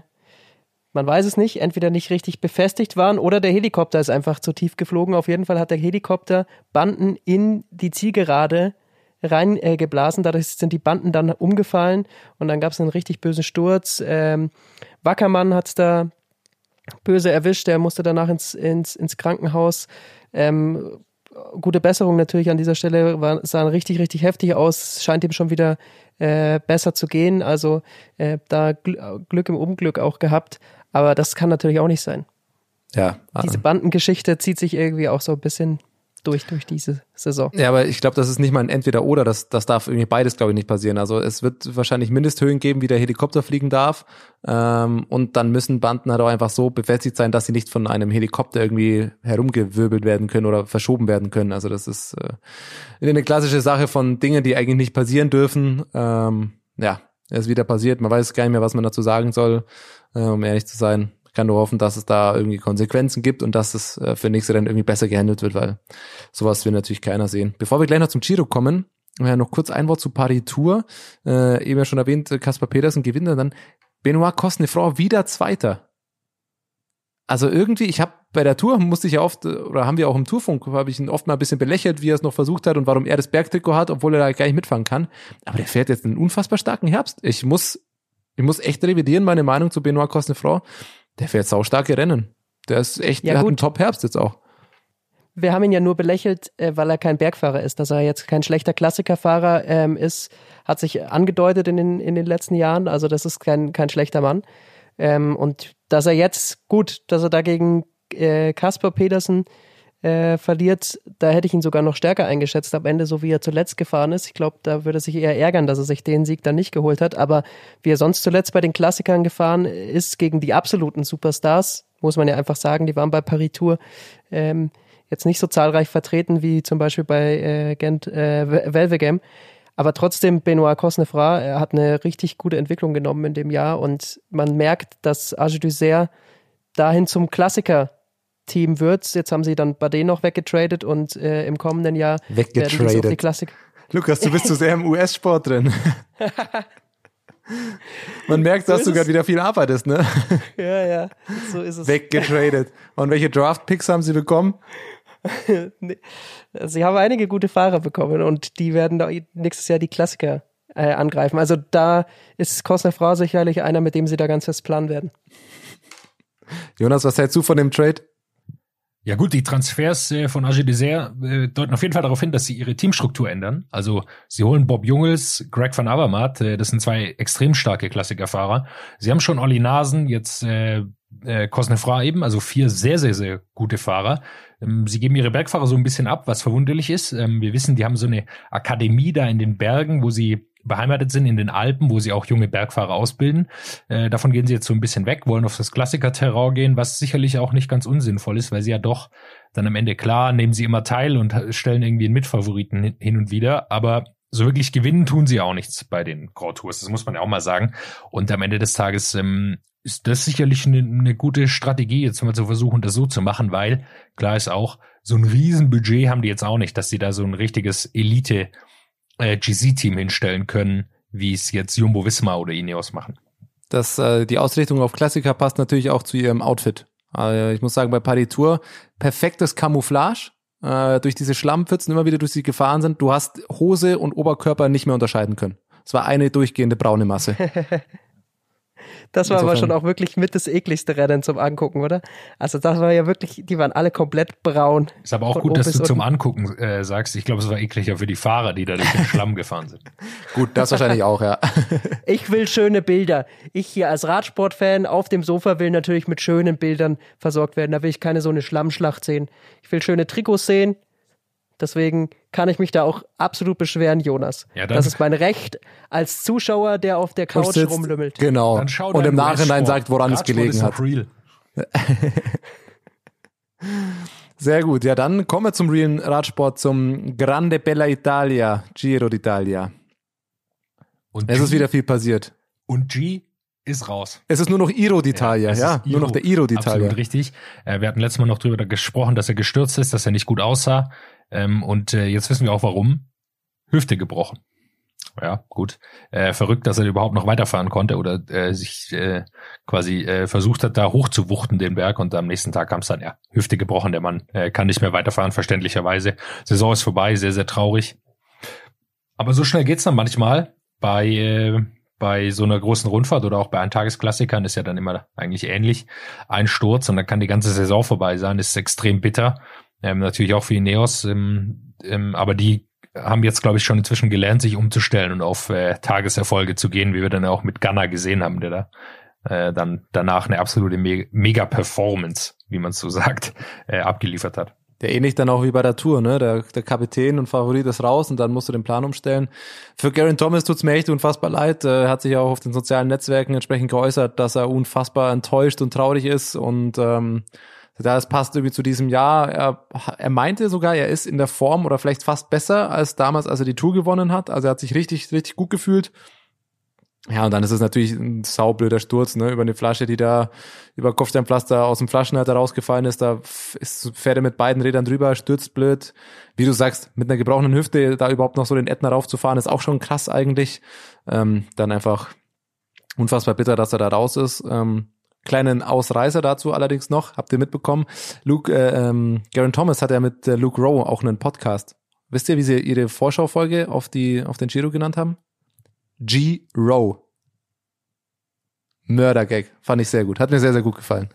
man weiß es nicht, entweder nicht richtig befestigt waren oder der Helikopter ist einfach zu tief geflogen. Auf jeden Fall hat der Helikopter Banden in die Zielgerade reingeblasen. Äh, Dadurch sind die Banden dann umgefallen und dann gab es einen richtig bösen Sturz. Ähm, Wackermann hat es da böse erwischt, der musste danach ins, ins, ins Krankenhaus. Ähm, gute Besserung natürlich an dieser Stelle, war, sahen richtig, richtig heftig aus, scheint ihm schon wieder äh, besser zu gehen, also äh, da Gl Glück im Unglück auch gehabt, aber das kann natürlich auch nicht sein. Ja. Diese Bandengeschichte zieht sich irgendwie auch so ein bisschen durch, durch diese Saison. Ja, aber ich glaube, das ist nicht mal ein Entweder-Oder, das, das darf irgendwie beides, glaube ich, nicht passieren. Also es wird wahrscheinlich Mindesthöhen geben, wie der Helikopter fliegen darf. Ähm, und dann müssen Banden halt auch einfach so befestigt sein, dass sie nicht von einem Helikopter irgendwie herumgewirbelt werden können oder verschoben werden können. Also das ist äh, eine klassische Sache von Dingen, die eigentlich nicht passieren dürfen. Ähm, ja, es ist wieder passiert. Man weiß gar nicht mehr, was man dazu sagen soll, äh, um ehrlich zu sein kann nur hoffen, dass es da irgendwie Konsequenzen gibt und dass es äh, für nächste Rennen irgendwie besser gehandelt wird, weil sowas will natürlich keiner sehen. Bevor wir gleich noch zum Giro kommen, ja, noch kurz ein Wort zu Paris Tour. Äh, eben ja schon erwähnt, Kaspar Petersen gewinnt dann Benoit Cosnefroy wieder Zweiter. Also irgendwie, ich habe bei der Tour musste ich ja oft, oder haben wir auch im Tourfunk, habe ich ihn oft mal ein bisschen belächelt, wie er es noch versucht hat und warum er das Bergtrikot hat, obwohl er da gar nicht mitfahren kann. Aber der fährt jetzt einen unfassbar starken Herbst. Ich muss, ich muss echt revidieren, meine Meinung zu Benoit Cosnefroy. Der fährt saustarke Rennen. Der ist echt, Ja, der hat gut. einen Top-Herbst jetzt auch. Wir haben ihn ja nur belächelt, äh, weil er kein Bergfahrer ist, dass er jetzt kein schlechter Klassikerfahrer ähm, ist, hat sich angedeutet in den, in den letzten Jahren. Also das ist kein, kein schlechter Mann. Ähm, und dass er jetzt, gut, dass er dagegen äh, Kasper Pedersen äh, verliert, da hätte ich ihn sogar noch stärker eingeschätzt am Ende, so wie er zuletzt gefahren ist. Ich glaube, da würde er sich eher ärgern, dass er sich den Sieg dann nicht geholt hat. Aber wie er sonst zuletzt bei den Klassikern gefahren ist, gegen die absoluten Superstars, muss man ja einfach sagen, die waren bei Paris Tour ähm, jetzt nicht so zahlreich vertreten wie zum Beispiel bei äh, Gent äh, Velvegem. Aber trotzdem, Benoit Cosnefra, er hat eine richtig gute Entwicklung genommen in dem Jahr und man merkt, dass d'Isère dahin zum Klassiker-Team wird. Jetzt haben sie dann Bardet noch weggetradet und äh, im kommenden Jahr werden sie es auf die Weggetradet. Klassik. Lukas, du bist zu sehr im US-Sport drin. *laughs* Man merkt, So dass du gerade wieder viel arbeitest, ne? *laughs* Ja, ja, so ist es. Weggetradet. Und welche Draft-Picks haben sie bekommen? *laughs* Nee. Sie haben einige gute Fahrer bekommen und die werden da nächstes Jahr die Klassiker äh, angreifen. Also da ist Cosnefra sicherlich einer, mit dem sie da ganz fest planen werden. Jonas, was hältst du von dem Trade? Ja gut, die Transfers äh, von AG Dessert äh, deuten auf jeden Fall darauf hin, dass sie ihre Teamstruktur ändern. Also sie holen Bob Jungels, Greg van Avermaet, äh, das sind zwei extrem starke Klassikerfahrer. Sie haben schon Olli Nasen, jetzt äh, äh, Cosnefra eben, also vier sehr, sehr, sehr gute Fahrer. Ähm, sie geben ihre Bergfahrer so ein bisschen ab, was verwunderlich ist. Ähm, wir wissen, die haben so eine Akademie da in den Bergen, wo sie beheimatet sind in den Alpen, wo sie auch junge Bergfahrer ausbilden. Äh, davon gehen sie jetzt so ein bisschen weg, wollen auf das Klassiker-Terrain gehen, was sicherlich auch nicht ganz unsinnvoll ist, weil sie ja doch dann am Ende klar nehmen sie immer teil und stellen irgendwie einen Mitfavoriten hin und wieder, aber so wirklich gewinnen tun sie auch nichts bei den Grand Tours, das muss man ja auch mal sagen. Und am Ende des Tages ähm, ist das sicherlich eine, eine gute Strategie, jetzt mal zu versuchen, das so zu machen, weil klar ist auch, so ein Riesenbudget haben die jetzt auch nicht, dass sie da so ein richtiges Elite äh, GC-Team hinstellen können, wie es jetzt Jumbo Visma oder Ineos machen. Das, äh, die Ausrichtung auf Klassiker passt natürlich auch zu ihrem Outfit. Also ich muss sagen, bei Paris Tour perfektes Camouflage. Äh, durch diese Schlammpfützen immer wieder durch sie gefahren sind. Du hast Hose und Oberkörper nicht mehr unterscheiden können. Es war eine durchgehende braune Masse. *laughs* Das war aber schon auch wirklich mit das ekligste Rennen zum Angucken, oder? Also das war ja wirklich, die waren alle komplett braun. Ist aber auch gut, dass du zum Angucken äh, sagst. Ich glaube, es war ekliger für die Fahrer, die da durch den Schlamm gefahren sind. *laughs* Gut, das wahrscheinlich auch, ja. *laughs* ich will schöne Bilder. Ich hier als Radsportfan auf dem Sofa will natürlich mit schönen Bildern versorgt werden. Da will ich keine so eine Schlammschlacht sehen. Ich will schöne Trikots sehen. Deswegen kann ich mich da auch absolut beschweren, Jonas. Ja, das ist mein Recht als Zuschauer, der auf der Couch sitzt, rumlümmelt. Genau. Und im Nachhinein sagt, woran es gelegen hat. *laughs* Sehr gut. Ja, dann kommen wir zum realen Radsport, zum Grande Bella Italia, Giro d'Italia. Und es G ist wieder viel passiert. Und G ist raus. Es ist nur noch Iro d'Italia, ja, ja. nur noch der Iro d'Italia. Absolut richtig. Äh, wir hatten letztes Mal noch drüber gesprochen, dass er gestürzt ist, dass er nicht gut aussah. Ähm, und äh, jetzt wissen wir auch warum. Hüfte gebrochen. Ja, gut. Äh, verrückt, dass er überhaupt noch weiterfahren konnte oder äh, sich äh, quasi äh, versucht hat, da hochzuwuchten, den Berg. Und am nächsten Tag kam es dann, ja, Hüfte gebrochen. Der Mann äh, kann nicht mehr weiterfahren, verständlicherweise. Saison ist vorbei, sehr, sehr traurig. Aber so schnell geht's dann manchmal bei, äh, bei so einer großen Rundfahrt oder auch bei Eintagesklassikern ist ja dann immer eigentlich ähnlich. Ein Sturz und dann kann die ganze Saison vorbei sein. Ist extrem bitter. Ähm, natürlich auch für die Neos, ähm, ähm, aber die haben jetzt, glaube ich, schon inzwischen gelernt, sich umzustellen und auf äh, Tageserfolge zu gehen, wie wir dann auch mit Gunner gesehen haben, der da äh, dann danach eine absolute Me Mega-Performance, wie man so *laughs* sagt, äh, abgeliefert hat. Der ähnlich dann auch wie bei der Tour, ne? Der, der Kapitän und Favorit ist raus und dann musst du den Plan umstellen. Für Garen Thomas tut's mir echt unfassbar leid. Er hat sich auch auf den sozialen Netzwerken entsprechend geäußert, dass er unfassbar enttäuscht und traurig ist und ähm, das passt irgendwie zu diesem Jahr. Er, er meinte sogar, er ist in der Form oder vielleicht fast besser als damals, als er die Tour gewonnen hat. Also er hat sich richtig, richtig gut gefühlt. Ja, und dann ist es natürlich ein saublöder Sturz, ne, über eine Flasche, die da über Kopfsteinpflaster aus dem Flaschenhalter rausgefallen ist. Da ist, fährt er mit beiden Rädern drüber, stürzt blöd. Wie du sagst, mit einer gebrochenen Hüfte da überhaupt noch so den Ätna raufzufahren, ist auch schon krass eigentlich. Ähm, dann einfach unfassbar bitter, dass er da raus ist. Ähm, Kleinen Ausreißer dazu allerdings noch, habt ihr mitbekommen. Luke, äh, ähm, Garen Thomas hat ja mit äh, Luke Rowe auch einen Podcast. Wisst ihr, wie sie ihre Vorschaufolge auf die, auf den Giro genannt haben? G. Rowe. Mördergag. Fand ich sehr gut. Hat mir sehr, sehr gut gefallen.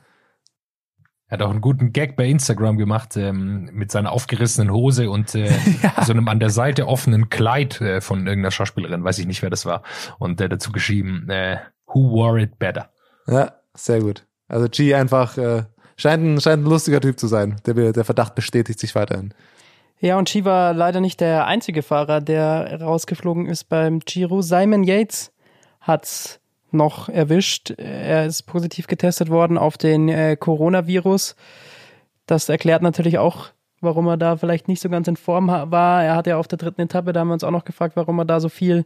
Er hat auch einen guten Gag bei Instagram gemacht ähm, mit seiner aufgerissenen Hose und äh, *laughs* ja. so einem an der Seite offenen Kleid äh, von irgendeiner Schauspielerin, weiß ich nicht, wer das war. Und äh, dazu geschrieben, äh, Who wore it better? Ja, sehr gut. Also G einfach äh, scheint, ein, scheint ein lustiger Typ zu sein. Der, der Verdacht bestätigt sich weiterhin. Ja, und G war leider nicht der einzige Fahrer, der rausgeflogen ist beim Giro. Simon Yates hat's noch erwischt. Er ist positiv getestet worden auf den äh, Coronavirus. Das erklärt natürlich auch, warum er da vielleicht nicht so ganz in Form war. Er hat ja auf der dritten Etappe, da haben wir uns auch noch gefragt, warum er da so viel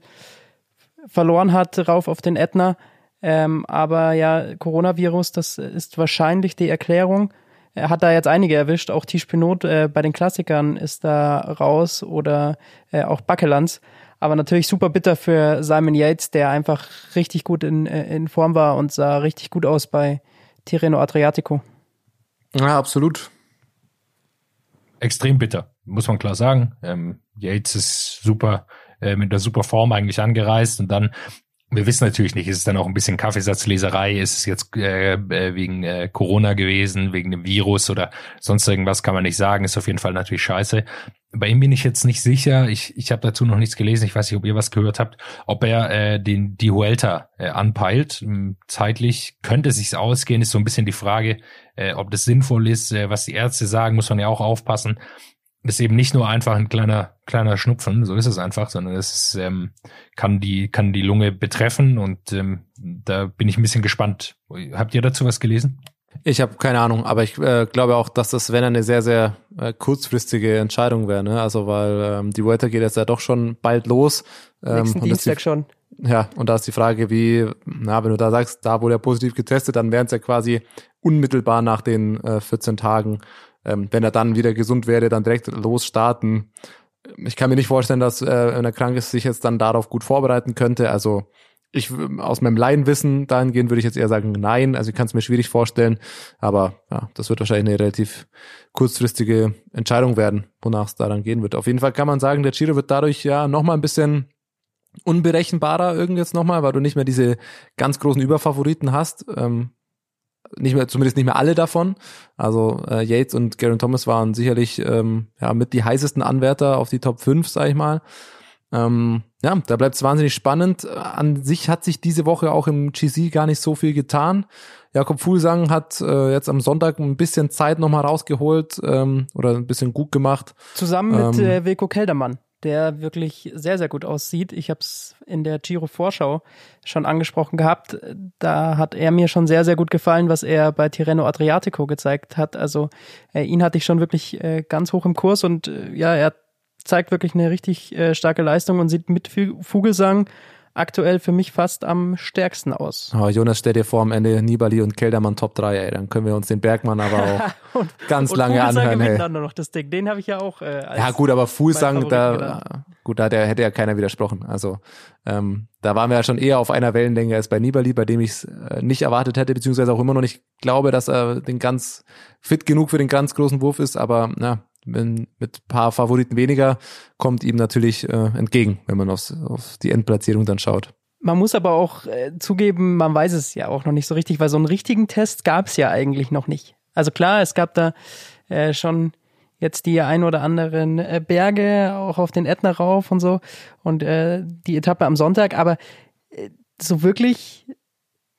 verloren hat, rauf auf den Ätna. Ähm, aber ja, Coronavirus, das ist wahrscheinlich die Erklärung. Er hat da jetzt einige erwischt, auch Tisch Pinot äh, bei den Klassikern ist da raus oder äh, auch Backelands. Aber natürlich super bitter für Simon Yates, der einfach richtig gut in, äh, in Form war und sah richtig gut aus bei Tirreno Adriatico. Ja, absolut. Extrem bitter, muss man klar sagen. Ähm, Yates ist super, äh, mit der super Form eigentlich angereist und dann wir wissen natürlich nicht, ist es dann auch ein bisschen Kaffeesatzleserei, ist es jetzt äh, äh, wegen äh, Corona gewesen, wegen dem Virus oder sonst irgendwas, kann man nicht sagen, ist auf jeden Fall natürlich scheiße. Bei ihm bin ich jetzt nicht sicher, ich, ich habe dazu noch nichts gelesen, ich weiß nicht, ob ihr was gehört habt, ob er äh, den die Huelta äh, anpeilt. Hm, zeitlich könnte es sich ausgehen, ist so ein bisschen die Frage, äh, ob das sinnvoll ist, äh, was die Ärzte sagen, muss man ja auch aufpassen ist eben nicht nur einfach ein kleiner kleiner Schnupfen, so ist es einfach, sondern es ist, ähm, kann die kann die Lunge betreffen und ähm, da bin ich ein bisschen gespannt. Habt ihr dazu was gelesen? Ich habe keine Ahnung, aber ich äh, glaube auch, dass das, wenn eine sehr, sehr äh, kurzfristige Entscheidung wäre, ne? Also weil ähm, die Vuelta geht jetzt ja doch schon bald los. Ähm, Nächsten Dienstag die, schon. Ja, und da ist die Frage, wie, na, wenn du da sagst, da wurde er positiv getestet, dann wären es ja quasi unmittelbar nach den äh, 14 Tagen ähm, wenn er dann wieder gesund wäre, dann direkt losstarten. Ich kann mir nicht vorstellen, dass äh, wenn er krank ist, sich jetzt dann darauf gut vorbereiten könnte. Also ich aus meinem Laienwissen dahingehend würde ich jetzt eher sagen, nein. Also ich kann es mir schwierig vorstellen, aber ja, das wird wahrscheinlich eine relativ kurzfristige Entscheidung werden, wonach es daran gehen wird. Auf jeden Fall kann man sagen, der Giro wird dadurch ja nochmal ein bisschen unberechenbarer irgend jetzt nochmal, weil du nicht mehr diese ganz großen Überfavoriten hast. Ähm, nicht mehr, zumindest nicht mehr alle davon. Also äh, Yates und Garen Thomas waren sicherlich ähm, ja, mit die heißesten Anwärter auf die Top 5, sag ich mal. Ähm, ja, da bleibt es wahnsinnig spannend. An sich hat sich diese Woche auch im GC gar nicht so viel getan. Jakob Fuhlsang hat äh, jetzt am Sonntag ein bisschen Zeit nochmal rausgeholt ähm, oder ein bisschen gut gemacht. Zusammen mit ähm, äh, Wilko Keldermann der wirklich sehr, sehr gut aussieht. Ich habe es in der Giro-Vorschau schon angesprochen gehabt. Da hat er mir schon sehr, sehr gut gefallen, was er bei Tirreno Adriatico gezeigt hat. Also äh, ihn hatte ich schon wirklich äh, ganz hoch im Kurs und äh, ja, er zeigt wirklich eine richtig äh, starke Leistung und sieht mit Vogelsang aktuell für mich fast am stärksten aus. Oh, Jonas, stell dir vor, am Ende Nibali und Keldermann Top 3, ey. Dann können wir uns den Bergmann aber auch *laughs* und, ganz und lange anhören. miteinander noch das Ding. Den habe ich ja auch. Äh, als ja gut, aber Fußsang, da gut, da hätte ja keiner widersprochen. Also ähm, da waren wir ja schon eher auf einer Wellenlänge als bei Nibali, bei dem ich es äh, nicht erwartet hätte, beziehungsweise auch immer noch nicht glaube, dass er den ganz fit genug für den ganz großen Wurf ist. Aber na, mit ein paar Favoriten weniger, kommt ihm natürlich äh, entgegen, wenn man aufs, auf die Endplatzierung dann schaut. Man muss aber auch äh, zugeben, man weiß es ja auch noch nicht so richtig, weil so einen richtigen Test gab es ja eigentlich noch nicht. Also klar, es gab da äh, schon jetzt die ein oder anderen äh, Berge, auch auf den Ätna rauf und so und äh, die Etappe am Sonntag, aber äh, so wirklich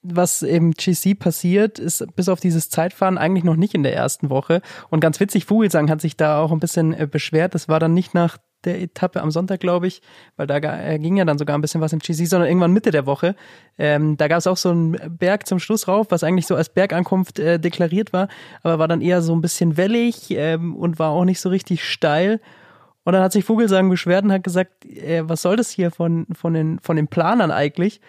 was im GC passiert, ist bis auf dieses Zeitfahren eigentlich noch nicht in der ersten Woche. Und ganz witzig, Vogelsang hat sich da auch ein bisschen äh, beschwert. Das war dann nicht nach der Etappe am Sonntag, glaube ich, weil da äh, ging ja dann sogar ein bisschen was im GC, sondern irgendwann Mitte der Woche. Ähm, da gab es auch so einen Berg zum Schluss rauf, was eigentlich so als Bergankunft äh, deklariert war, aber war dann eher so ein bisschen wellig ähm, und war auch nicht so richtig steil. Und dann hat sich Vogelsang beschwert und hat gesagt, äh, was soll das hier von, von, den, von den Planern eigentlich?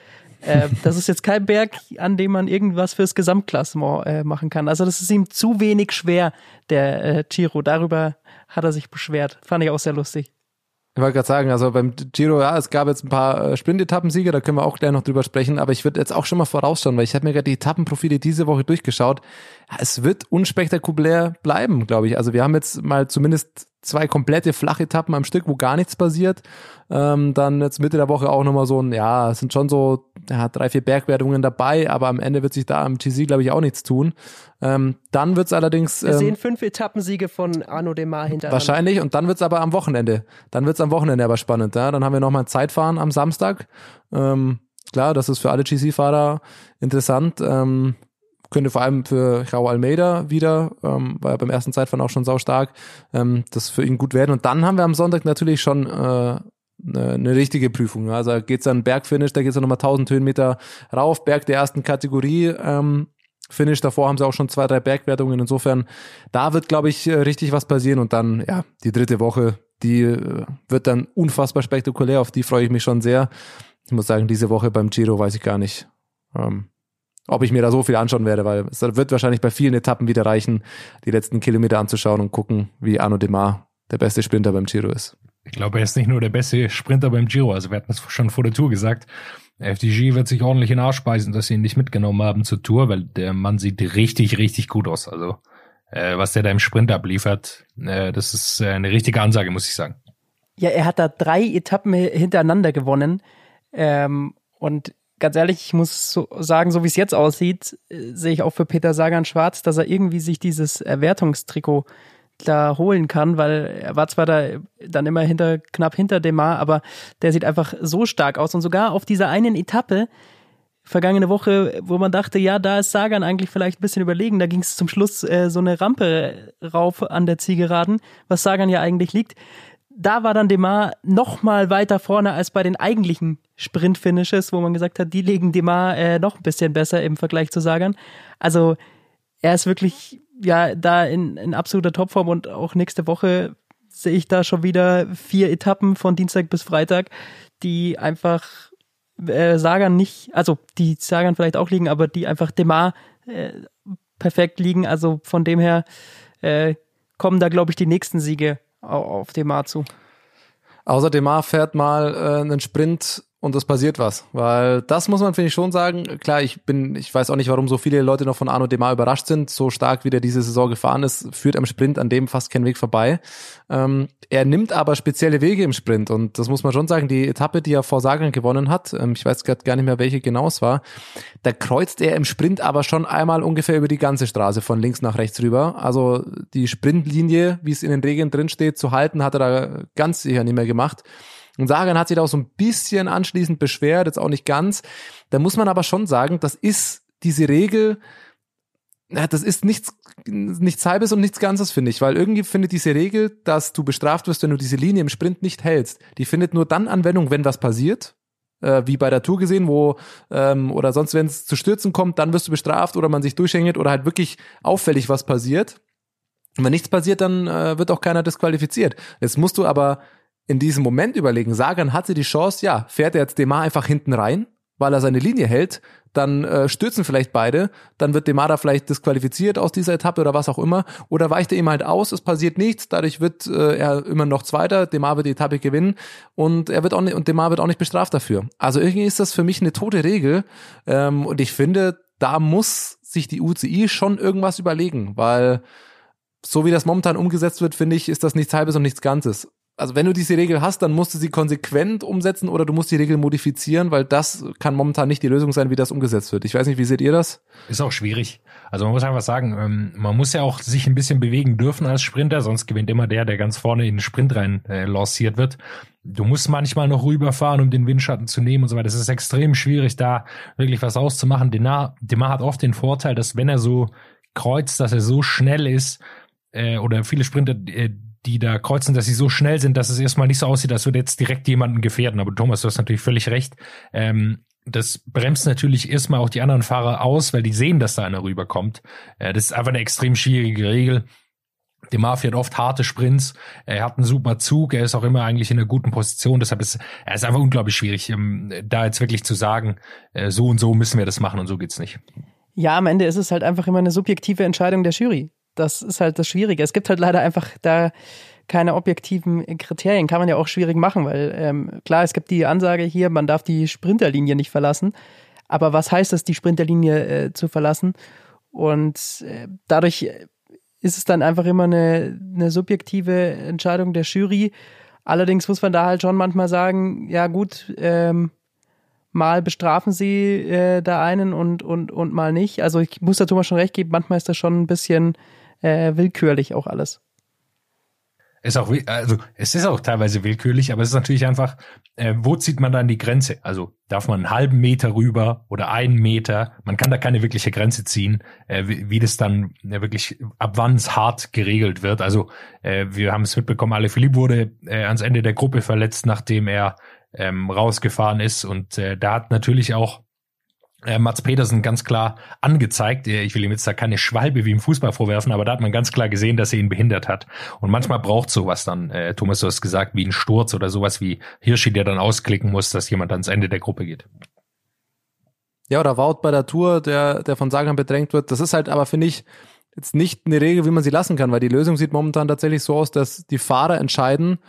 Äh, das ist jetzt kein Berg, an dem man irgendwas fürs Gesamtklassement äh, machen kann. Also das ist ihm zu wenig schwer, der äh, Giro. Darüber hat er sich beschwert. Fand ich auch sehr lustig. Ich wollte gerade sagen, also beim Giro, ja, es gab jetzt ein paar äh, Sprint-Etappensiege, da können wir auch gleich noch drüber sprechen, aber ich würde jetzt auch schon mal vorausschauen, weil ich habe mir gerade die Etappenprofile diese Woche durchgeschaut. Ja, es wird unspektakulär bleiben, glaube ich. Also wir haben jetzt mal zumindest zwei komplette Flachetappen am Stück, wo gar nichts passiert. Ähm, dann jetzt Mitte der Woche auch nochmal so ein, ja, es sind schon so ja, drei, vier Bergwertungen dabei, aber am Ende wird sich da am GC, glaube ich, auch nichts tun. Ähm, dann wird's allerdings. Wir ähm, sehen fünf Etappensiege von Arno Demar hintereinander. Wahrscheinlich, und dann wird's aber am Wochenende. Dann wird's am Wochenende aber spannend. Ja? Dann haben wir nochmal ein Zeitfahren am Samstag. Ähm, klar, das ist für alle GC-Fahrer interessant. Ähm, könnte vor allem für Raul Almeida wieder, ähm, war ja beim ersten Zeitfahren auch schon sau stark, ähm, das für ihn gut werden. Und dann haben wir am Sonntag natürlich schon äh, eine, richtige Prüfung. Also da geht's dann Bergfinish, da geht's dann nochmal 1000 Höhenmeter rauf, Berg der ersten Kategorie. Ähm, Finish, davor haben sie auch schon zwei, drei Bergwertungen. Insofern, da wird, glaube ich, richtig was passieren. Und dann, ja, die dritte Woche, die äh, wird dann unfassbar spektakulär. Auf die freue ich mich schon sehr. Ich muss sagen, diese Woche beim Giro weiß ich gar nicht, ähm, ob ich mir da so viel anschauen werde, weil es wird wahrscheinlich bei vielen Etappen wieder reichen, die letzten Kilometer anzuschauen und gucken, wie Arno Demar der beste Sprinter beim Giro ist. Ich glaube, er ist nicht nur der beste Sprinter beim Giro. Also wir hatten es schon vor der Tour gesagt. FDG wird sich ordentlich in Arsch speisen, dass sie ihn nicht mitgenommen haben zur Tour, weil der Mann sieht richtig, richtig gut aus. Also äh, was der da im Sprint abliefert, äh, das ist äh, eine richtige Ansage, muss ich sagen. Ja, er hat da drei Etappen hintereinander gewonnen. Ähm, und ganz ehrlich, ich muss so sagen, so wie es jetzt aussieht, äh, sehe ich auch für Peter Sagan schwarz, dass er irgendwie sich dieses Erwertungstrikot da holen kann, weil er war zwar da dann immer hinter, knapp hinter Demar, aber der sieht einfach so stark aus und sogar auf dieser einen Etappe, vergangene Woche, wo man dachte, ja, da ist Sagan eigentlich vielleicht ein bisschen überlegen. Da ging es zum Schluss äh, so eine Rampe rauf an der Zielgeraden, was Sagan ja eigentlich liegt. Da war dann Demar noch mal weiter vorne als bei den eigentlichen Sprint-Finishes, wo man gesagt hat, die legen Demar äh, noch ein bisschen besser im Vergleich zu Sagan. Also er ist wirklich ja da in, in absoluter Topform und auch nächste Woche sehe ich da schon wieder vier Etappen von Dienstag bis Freitag, die einfach äh, Sagan nicht, also die Sagan vielleicht auch liegen, aber die einfach Demar äh, perfekt liegen. Also von dem her äh, kommen da, glaube ich, die nächsten Siege auf, Demar zu. Außer Demar fährt mal äh, einen Sprint und es passiert was. Weil das muss man, finde ich, schon sagen. Klar, ich bin, ich weiß auch nicht, warum so viele Leute noch von Arno Demar überrascht sind. So stark, wie der diese Saison gefahren ist, führt am Sprint an dem fast kein Weg vorbei. Ähm, er nimmt aber spezielle Wege im Sprint und das muss man schon sagen. Die Etappe, die er vor Sagan gewonnen hat, ähm, ich weiß gerade gar nicht mehr, welche genau es war, da kreuzt er im Sprint aber schon einmal ungefähr über die ganze Straße von links nach rechts rüber. Also die Sprintlinie, wie es in den Regeln drin steht, zu halten, hat er da ganz sicher nicht mehr gemacht. Und Sagan hat sich da auch so ein bisschen anschließend beschwert, jetzt auch nicht ganz. Da muss man aber schon sagen, das ist diese Regel, das ist nichts, nichts halbes und nichts Ganzes, finde ich, weil irgendwie findet diese Regel, dass du bestraft wirst, wenn du diese Linie im Sprint nicht hältst, die findet nur dann Anwendung, wenn was passiert, äh, wie bei der Tour gesehen, wo ähm, oder sonst, wenn es zu Stürzen kommt, dann wirst du bestraft oder man sich durchhängt oder halt wirklich auffällig was passiert. Und wenn nichts passiert, dann äh, wird auch keiner disqualifiziert. Jetzt musst du aber in diesem Moment überlegen, Sagan hatte die Chance, ja, fährt er jetzt Demar einfach hinten rein, weil er seine Linie hält, dann äh, stürzen vielleicht beide, dann wird Demar da vielleicht disqualifiziert aus dieser Etappe oder was auch immer, oder weicht er ihm halt aus, es passiert nichts, dadurch wird äh, er immer noch Zweiter, Demar wird die Etappe gewinnen und er wird auch nicht, und Demar wird auch nicht bestraft dafür. Also irgendwie ist das für mich eine tote Regel ähm, und ich finde, da muss sich die UCI schon irgendwas überlegen, weil so wie das momentan umgesetzt wird, finde ich, ist das nichts Halbes und nichts Ganzes also wenn du diese Regel hast, dann musst du sie konsequent umsetzen oder du musst die Regel modifizieren, weil das kann momentan nicht die Lösung sein, wie das umgesetzt wird. Ich weiß nicht, wie seht ihr das? Ist auch schwierig. Also man muss einfach sagen, ähm, man muss ja auch sich ein bisschen bewegen dürfen als Sprinter, sonst gewinnt immer der, der ganz vorne in den Sprint rein äh, lanciert wird. Du musst manchmal noch rüberfahren, um den Windschatten zu nehmen und so weiter. Es ist extrem schwierig, da wirklich was auszumachen. Demar hat oft den Vorteil, dass wenn er so kreuzt, dass er so schnell ist, äh, oder viele Sprinter, äh, die da kreuzen, dass sie so schnell sind, dass es erstmal nicht so aussieht, als würde jetzt direkt jemanden gefährden. Aber Thomas, du hast natürlich völlig recht. Ähm, das bremst natürlich erstmal auch die anderen Fahrer aus, weil die sehen, dass da einer rüberkommt. Äh, das ist einfach eine extrem schwierige Regel. Demar fährt oft harte Sprints. Er hat einen super Zug. Er ist auch immer eigentlich in einer guten Position. Deshalb ist er ist einfach unglaublich schwierig, ähm, da jetzt wirklich zu sagen, äh, so und so müssen wir das machen und so geht's nicht. Ja, am Ende ist es halt einfach immer eine subjektive Entscheidung der Jury das ist halt das Schwierige. Es gibt halt leider einfach da keine objektiven Kriterien. Kann man ja auch schwierig machen, weil ähm, klar, es gibt die Ansage hier, man darf die Sprinterlinie nicht verlassen. Aber was heißt das, die Sprinterlinie äh, zu verlassen? Und äh, dadurch ist es dann einfach immer eine, eine subjektive Entscheidung der Jury. Allerdings muss man da halt schon manchmal sagen, ja gut, ähm, mal bestrafen sie äh, da einen und, und, und mal nicht. Also ich muss da Thomas schon recht geben, manchmal ist das schon ein bisschen äh, willkürlich auch alles. Ist auch, also es ist auch teilweise willkürlich, aber es ist natürlich einfach, äh, wo zieht man dann die Grenze? Also darf man einen halben Meter rüber oder einen Meter? Man kann da keine wirkliche Grenze ziehen, äh, wie, wie das dann äh, wirklich ab wann es hart geregelt wird. Also äh, wir haben es mitbekommen, alle Philipp wurde äh, ans Ende der Gruppe verletzt, nachdem er ähm, rausgefahren ist und äh, da hat natürlich auch äh, Mats Petersen ganz klar angezeigt. Ich will ihm jetzt da keine Schwalbe wie im Fußball vorwerfen, aber da hat man ganz klar gesehen, dass er ihn behindert hat. Und manchmal braucht sowas dann, äh, Thomas, du hast gesagt, wie ein Sturz oder sowas wie Hirschi, der dann ausklicken muss, dass jemand ans Ende der Gruppe geht. Ja, oder Wout bei der Tour, der, der von Sagan bedrängt wird. Das ist halt aber, finde ich, jetzt nicht eine Regel, wie man sie lassen kann, weil die Lösung sieht momentan tatsächlich so aus, dass die Fahrer entscheiden, äh,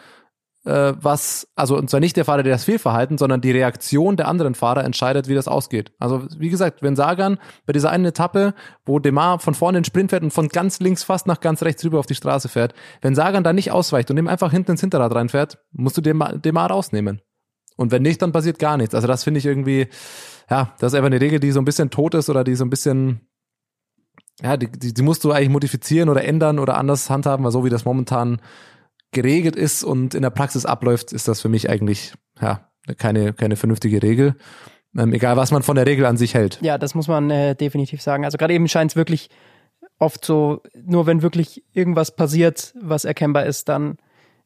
was, also und zwar nicht der Fahrer, der das Fehlverhalten, sondern die Reaktion der anderen Fahrer entscheidet, wie das ausgeht. Also wie gesagt, wenn Sagan bei dieser einen Etappe, wo Demar von vorne in Sprint fährt und von ganz links fast nach ganz rechts rüber auf die Straße fährt, wenn Sagan da nicht ausweicht und ihm einfach hinten ins Hinterrad reinfährt, musst du Demar, Demar rausnehmen. Und wenn nicht, dann passiert gar nichts. Also das finde ich irgendwie, ja, das ist einfach eine Regel, die so ein bisschen tot ist oder die so ein bisschen, ja, die, die, die musst du eigentlich modifizieren oder ändern oder anders handhaben, weil so wie das momentan geregelt ist und in der Praxis abläuft, ist das für mich eigentlich, ja, keine, keine vernünftige Regel. Ähm, egal, was man von der Regel an sich hält. Ja, das muss man äh, definitiv sagen. Also gerade eben scheint es wirklich oft so, nur wenn wirklich irgendwas passiert, was erkennbar ist, dann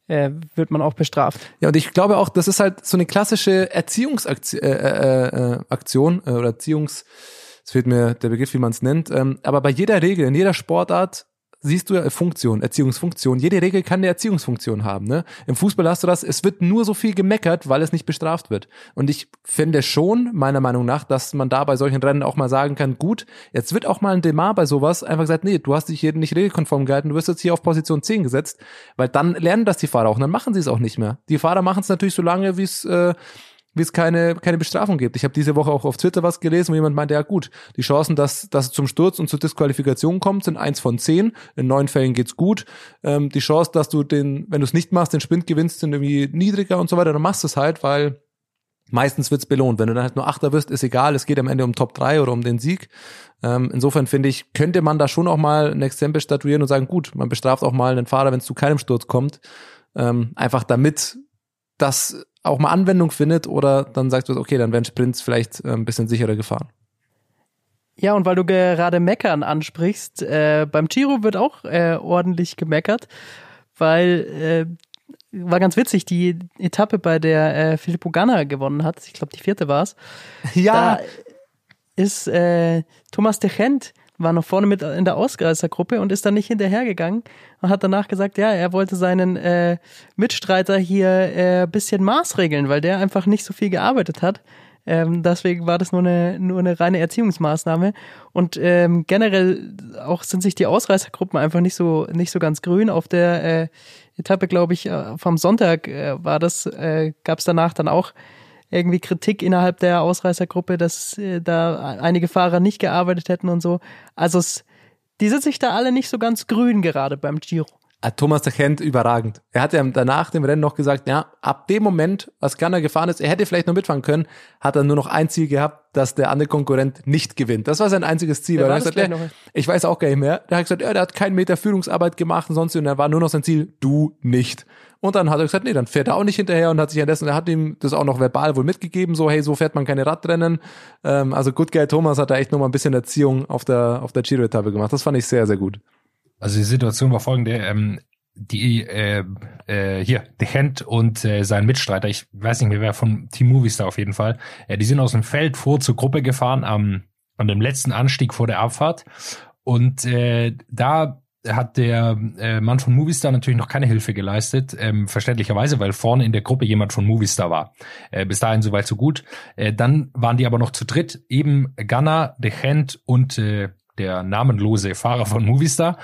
äh, wird man auch bestraft. Ja, und ich glaube auch, das ist halt so eine klassische Erziehungsaktion äh, äh, äh, Aktion, äh, oder Erziehungs, es fehlt mir der Begriff, wie man es nennt, ähm, aber bei jeder Regel, in jeder Sportart siehst du ja Funktion, Erziehungsfunktion. Jede Regel kann eine Erziehungsfunktion haben. Ne? Im Fußball hast du das, es wird nur so viel gemeckert, weil es nicht bestraft wird. Und ich finde schon, meiner Meinung nach, dass man da bei solchen Rennen auch mal sagen kann, gut, jetzt wird auch mal ein Demar bei sowas einfach gesagt, nee, du hast dich hier nicht regelkonform gehalten, du wirst jetzt hier auf Position 10 gesetzt, weil dann lernen das die Fahrer auch und dann machen sie es auch nicht mehr. Die Fahrer machen es natürlich so lange, wie es äh, wie es keine, keine Bestrafung gibt. Ich habe diese Woche auch auf Twitter was gelesen, wo jemand meinte, ja gut, die Chancen, dass, dass es zum Sturz und zur Disqualifikation kommt, sind eins von zehn. In neun Fällen geht's gut. Ähm, die Chance, dass du den, wenn du es nicht machst, den Sprint gewinnst, sind irgendwie niedriger und so weiter. Dann machst du es halt, weil meistens wird's belohnt. Wenn du dann halt nur Achter wirst, ist egal. Es geht am Ende um Top 3 oder um den Sieg. Ähm, insofern finde ich, könnte man da schon auch mal ein Exempel statuieren und sagen, gut, man bestraft auch mal einen Fahrer, wenn es zu keinem Sturz kommt. Ähm, einfach damit das auch mal Anwendung findet oder dann sagst du, okay, dann werden Sprints vielleicht äh, ein bisschen sicherer gefahren. Ja, und weil du gerade Meckern ansprichst, äh, beim Giro wird auch äh, ordentlich gemeckert, weil äh, war ganz witzig, die Etappe, bei der äh, Filippo Ganna gewonnen hat, ich glaube die vierte war es. *laughs* Ja. Da ist äh, Thomas de Gent war noch vorne mit in der Ausreißergruppe und ist dann nicht hinterhergegangen und hat danach gesagt, ja, er wollte seinen äh, Mitstreiter hier äh, bisschen maßregeln, weil der einfach nicht so viel gearbeitet hat. Ähm, deswegen war das nur eine, nur eine reine Erziehungsmaßnahme. Und ähm, generell auch sind sich die Ausreißergruppen einfach nicht so, nicht so ganz grün. Auf der äh, Etappe, glaube ich, äh, vom Sonntag äh, war das, äh, gab es danach dann auch irgendwie Kritik innerhalb der Ausreißergruppe, dass äh, da einige Fahrer nicht gearbeitet hätten und so. Also es, die sind sich da alle nicht so ganz grün gerade beim Giro. Ah, Thomas de Gent überragend. Er hat ja danach dem Rennen noch gesagt, ja, ab dem Moment, als Ganner gefahren ist, er hätte vielleicht noch mitfahren können, hat er nur noch ein Ziel gehabt, dass der andere Konkurrent nicht gewinnt. Das war sein einziges Ziel. Das gesagt, ja, ich weiß auch gar nicht mehr. Der hat gesagt, ja, der hat keinen Meter Führungsarbeit gemacht und sonst, und er war nur noch sein Ziel, du nicht. Und dann hat er gesagt, nee, dann fährt er auch nicht hinterher und hat sich dessen, er hat ihm das auch noch verbal wohl mitgegeben, so, hey, so fährt man keine Radrennen. Ähm, also Good Guy Thomas hat da echt noch mal ein bisschen Erziehung auf der, auf der Giro-Etappe gemacht. Das fand ich sehr, sehr gut. Also die Situation war folgende, ähm, die äh, äh, hier, De Gent und äh, sein Mitstreiter, ich weiß nicht mehr wer von Team Movistar auf jeden Fall, äh, die sind aus dem Feld vor zur Gruppe gefahren am an dem letzten Anstieg vor der Abfahrt und äh, da hat der äh, Mann von Movistar natürlich noch keine Hilfe geleistet, ähm, verständlicherweise, weil vorne in der Gruppe jemand von Movistar war. Äh, bis dahin soweit so gut. Äh, dann waren die aber noch zu dritt, eben Ganna, De Gent und äh, der namenlose Fahrer von Movistar.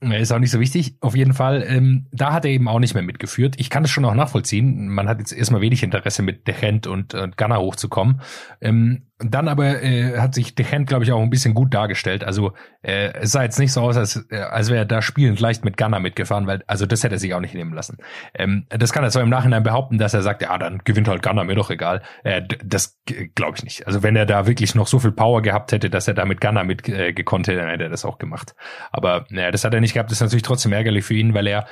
Ist auch nicht so wichtig. Auf jeden Fall, ähm, da hat er eben auch nicht mehr mitgeführt. Ich kann es schon auch nachvollziehen. Man hat jetzt erstmal wenig Interesse mit Dechent und, und Gunner hochzukommen. Ähm, dann aber äh, hat sich Dechent, glaube ich, auch ein bisschen gut dargestellt. Also äh, es sah jetzt nicht so aus, als, äh, als wäre er da spielend leicht mit Gunner mitgefahren, weil also das hätte er sich auch nicht nehmen lassen. Ähm, das kann er zwar im Nachhinein behaupten, dass er sagt, ja, dann gewinnt halt Gunner, mir doch egal. Äh, das glaube ich nicht. Also wenn er da wirklich noch so viel Power gehabt hätte, dass er da mit Gunner mit äh, hätte, dann hätte er das auch gemacht. Aber naja, das hat er nicht gehabt. Das ist natürlich trotzdem ärgerlich für ihn, weil er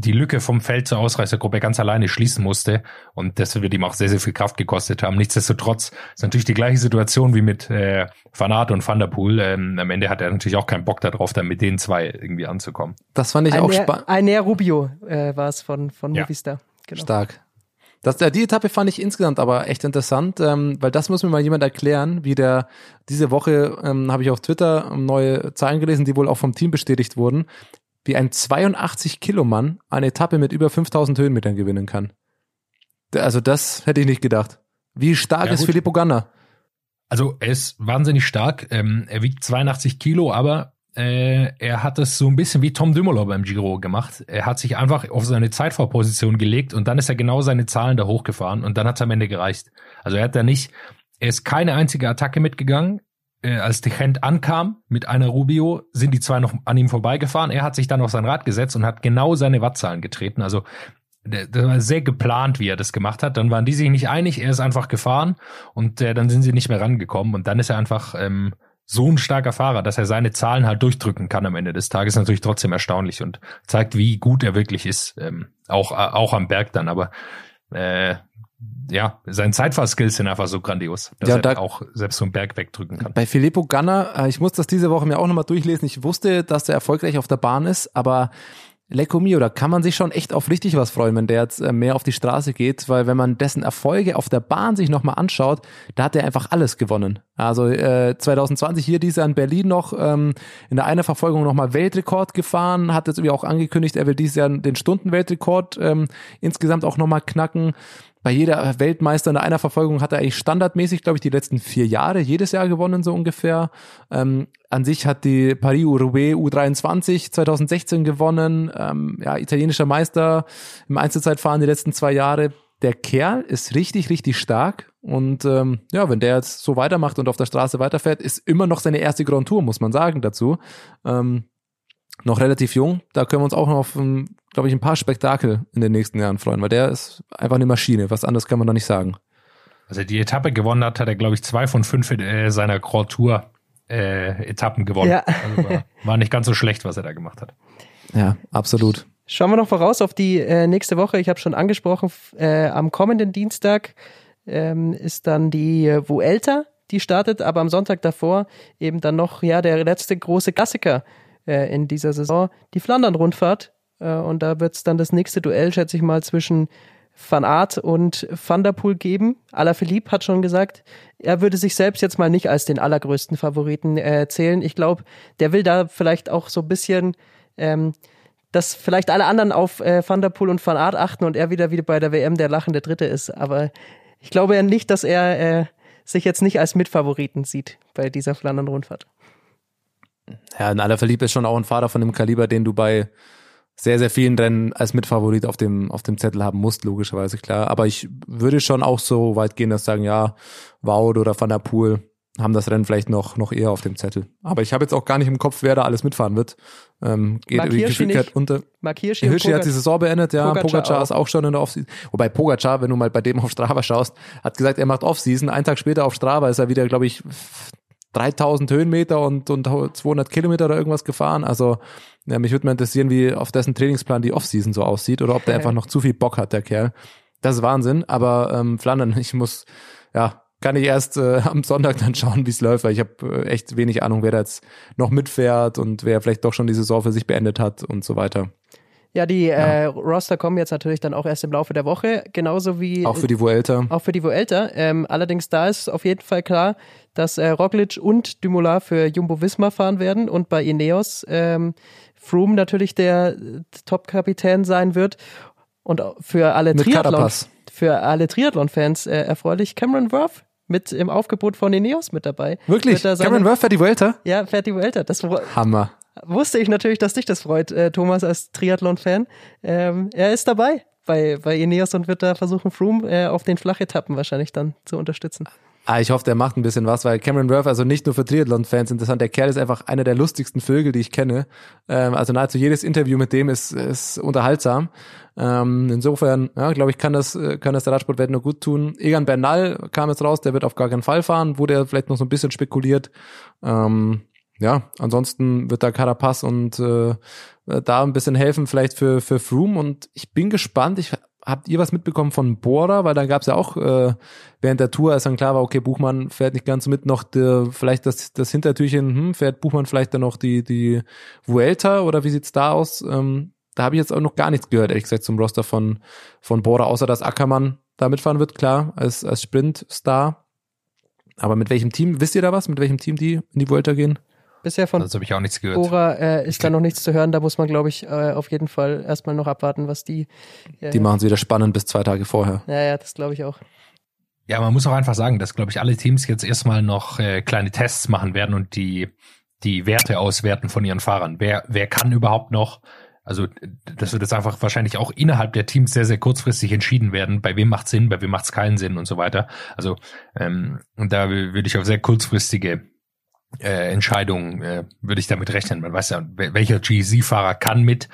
die Lücke vom Feld zur Ausreißergruppe ganz alleine schließen musste und das wird ihm auch sehr, sehr viel Kraft gekostet haben. Nichtsdestotrotz ist natürlich die gleiche Situation wie mit äh, Van Aert und Van der Poel. Ähm, am Ende hat er natürlich auch keinen Bock darauf, dann mit den zwei irgendwie anzukommen. Das fand ich auch spannend. Ein Rubio äh, war es von, von Ja. Movistar. Genau. Stark. Das, ja, die Etappe fand ich insgesamt aber echt interessant, ähm, weil das muss mir mal jemand erklären, wie der diese Woche ähm, habe ich auf Twitter neue Zahlen gelesen, die wohl auch vom Team bestätigt wurden, wie ein 82 Kilo Mann eine Etappe mit über 5000 Höhenmetern gewinnen kann. Also das hätte ich nicht gedacht. Wie stark Ja, ist. Filippo Ganna? Also er ist wahnsinnig stark. Ähm, er wiegt 82 Kilo, aber äh, er hat es so ein bisschen wie Tom Dumoulin beim Giro gemacht. Er hat sich einfach auf seine Zeitvorposition gelegt und dann ist er genau seine Zahlen da hochgefahren und dann hat es am Ende gereicht. Also er hat da nicht, er ist keine einzige Attacke mitgegangen. Äh, als Dechent ankam mit einer Rubio, sind die zwei noch an ihm vorbeigefahren. Er hat sich dann auf sein Rad gesetzt und hat genau seine Wattzahlen getreten. Also das war sehr geplant, wie er das gemacht hat. Dann waren die sich nicht einig, er ist einfach gefahren und äh, dann sind sie nicht mehr rangekommen und dann ist er einfach ähm, so ein starker Fahrer, dass er seine Zahlen halt durchdrücken kann am Ende des Tages, natürlich trotzdem erstaunlich und zeigt, wie gut er wirklich ist, ähm, auch, äh, auch am Berg dann. Aber äh, ja, seine Zeitfahrskills sind einfach so grandios, dass Ja, er da- auch selbst so einen Berg wegdrücken kann. Bei Filippo Ganna, äh, ich muss das diese Woche mir auch nochmal durchlesen. Ich wusste, dass er erfolgreich auf der Bahn ist, aber Lecco mio, da kann man sich schon echt auf richtig was freuen, wenn der jetzt äh, mehr auf die Straße geht, weil wenn man dessen Erfolge auf der Bahn sich nochmal anschaut, da hat er einfach alles gewonnen. Also äh, 2020 hier dieser in Berlin noch ähm, in der einer Verfolgung nochmal Weltrekord gefahren, hat jetzt irgendwie auch angekündigt, er will dieses Jahr den Stundenweltrekord ähm, insgesamt auch nochmal knacken. Bei jeder Weltmeister in einer Verfolgung hat er eigentlich standardmäßig, glaube ich, die letzten vier Jahre jedes Jahr gewonnen, so ungefähr. Ähm, an sich hat die Paris-Roubaix U23 2016 gewonnen. Ähm, ja, italienischer Meister im Einzelzeitfahren die letzten zwei Jahre. Der Kerl ist richtig, richtig stark. Und ähm, ja, wenn der jetzt so weitermacht und auf der Straße weiterfährt, ist immer noch seine erste Grand Tour, muss man sagen dazu. Ähm, noch relativ jung. Da können wir uns auch noch auf, glaube ich, ein paar Spektakel in den nächsten Jahren freuen, weil der ist einfach eine Maschine. Was anderes kann man da nicht sagen. Also die Etappe gewonnen hat, hat er, glaube ich, zwei von fünf äh, seiner Grand Tour äh, Etappen gewonnen. Ja. Also war, war nicht ganz so schlecht, was er da gemacht hat. Ja, absolut. Schauen wir noch voraus auf die äh, nächste Woche. Ich habe schon angesprochen, äh, am kommenden Dienstag ähm, ist dann die äh, Vuelta, die startet, aber am Sonntag davor eben dann noch ja der letzte große Klassiker äh, in dieser Saison, die Flandern-Rundfahrt. Äh, und da wird es dann das nächste Duell, schätze ich mal, zwischen Van Aert und Van der Poel geben. Alaphilippe hat schon gesagt, er würde sich selbst jetzt mal nicht als den allergrößten Favoriten äh, zählen. Ich glaube, der will da vielleicht auch so ein bisschen ähm, dass vielleicht alle anderen auf äh, Van der Poel und Van Aert achten und er wieder wie bei der WM der lachende Dritte ist. Aber ich glaube ja nicht, dass er äh, sich jetzt nicht als Mitfavoriten sieht bei dieser Flandern-Rundfahrt. Ja, in aller Verlieb ist schon auch ein Fahrer von dem Kaliber, den du bei sehr, sehr vielen Rennen als Mitfavorit auf dem, auf dem Zettel haben musst, logischerweise, klar. Aber ich würde schon auch so weit gehen, dass sagen, ja, Wout oder Van der Poel haben das Rennen vielleicht noch, noch eher auf dem Zettel. Aber ich habe jetzt auch gar nicht im Kopf, wer da alles mitfahren wird. Ähm, geht Mark Hirschi Geschwindigkeit nicht. unter. Mark Hirschi, hat die Saison beendet, ja. Pogacar Pogacar, ist auch schon in der Offseason. Wobei Pogacar, wenn du mal bei dem auf Strava schaust, hat gesagt, er macht Offseason. Einen Tag später auf Strava ist er wieder, glaube ich, 3000 Höhenmeter und, und 200 Kilometer oder irgendwas gefahren. Also ja, mich würde mal interessieren, wie auf dessen Trainingsplan die Offseason so aussieht oder ob der *laughs* einfach noch zu viel Bock hat, der Kerl. Das ist Wahnsinn. Aber ähm, Flandern, *laughs* ich muss, ja, kann ich erst äh, am Sonntag dann schauen, wie es läuft, weil ich habe äh, echt wenig Ahnung, wer da jetzt noch mitfährt und wer vielleicht doch schon die Saison für sich beendet hat und so weiter. Ja, die Äh, Roster kommen jetzt natürlich dann auch erst im Laufe der Woche, genauso wie Auch für die Vuelta. auch für die Vuelta. Ähm, allerdings da ist auf jeden Fall klar, dass äh, Roglic und Dumoulin für Jumbo Visma fahren werden und bei Ineos ähm, Froome natürlich der äh, Top-Kapitän sein wird und für alle Mit Triathlon Carapaz. für alle Triathlon-Fans äh, erfreulich Cameron Worth mit im Aufgebot von Ineos mit dabei. Wirklich? Seine- Cameron Worth fährt die Vuelta? Ja, fährt die Vuelta. Das Hammer. Wusste ich natürlich, dass dich das freut, äh, Thomas, als Triathlon-Fan. Ähm, er ist dabei bei, bei Ineos und wird da versuchen, Froome äh, auf den Flachetappen wahrscheinlich dann zu unterstützen. Ah, ich hoffe, der macht ein bisschen was, weil Cameron Worth, also nicht nur für Triathlon-Fans interessant, der Kerl ist einfach einer der lustigsten Vögel, die ich kenne. Ähm, also nahezu jedes Interview mit dem ist, ist unterhaltsam. Ähm, insofern, ja, glaube ich, kann das, äh, kann das der Radsportwelt nur gut tun. Egan Bernal kam jetzt raus, der wird auf gar keinen Fall fahren, wurde vielleicht noch so ein bisschen spekuliert. Ähm, ja, ansonsten wird da Carapaz und äh, da ein bisschen helfen, vielleicht für, für Froome. Und ich bin gespannt, ich habt ihr was mitbekommen von Bora? Weil dann gab es ja auch äh, während der Tour, als dann klar war, okay, Buchmann fährt nicht ganz mit, noch der, vielleicht das, das Hintertürchen, hm, fährt Buchmann vielleicht dann noch die, die Vuelta oder wie sieht's da aus? Ähm, da habe ich jetzt auch noch gar nichts gehört, ehrlich gesagt, zum Roster von, von Bora, außer dass Ackermann da mitfahren wird, klar, als, als Sprintstar. Aber mit welchem Team, wisst ihr da was, mit welchem Team die in die Vuelta gehen? Bisher von Das habe ich auch nichts gehört. Bora äh, ist da noch nichts zu hören. Da muss man, glaube ich, äh, auf jeden Fall erstmal noch abwarten, was die. Äh, Die machen es wieder spannend bis zwei Tage vorher. Ja, ja, das glaube ich auch. Ja, man muss auch einfach sagen, dass, glaube ich, alle Teams jetzt erstmal noch äh, kleine Tests machen werden und die, die Werte auswerten von ihren Fahrern. Wer, wer kann überhaupt noch, also das wird jetzt einfach wahrscheinlich auch innerhalb der Teams sehr, sehr kurzfristig entschieden werden, bei wem macht Sinn, bei wem macht es keinen Sinn und so weiter. Also ähm, und da würde ich auf sehr kurzfristige äh, Entscheidungen, äh, würde ich damit rechnen. Man weiß ja, wel- welcher GC-Fahrer kann mit,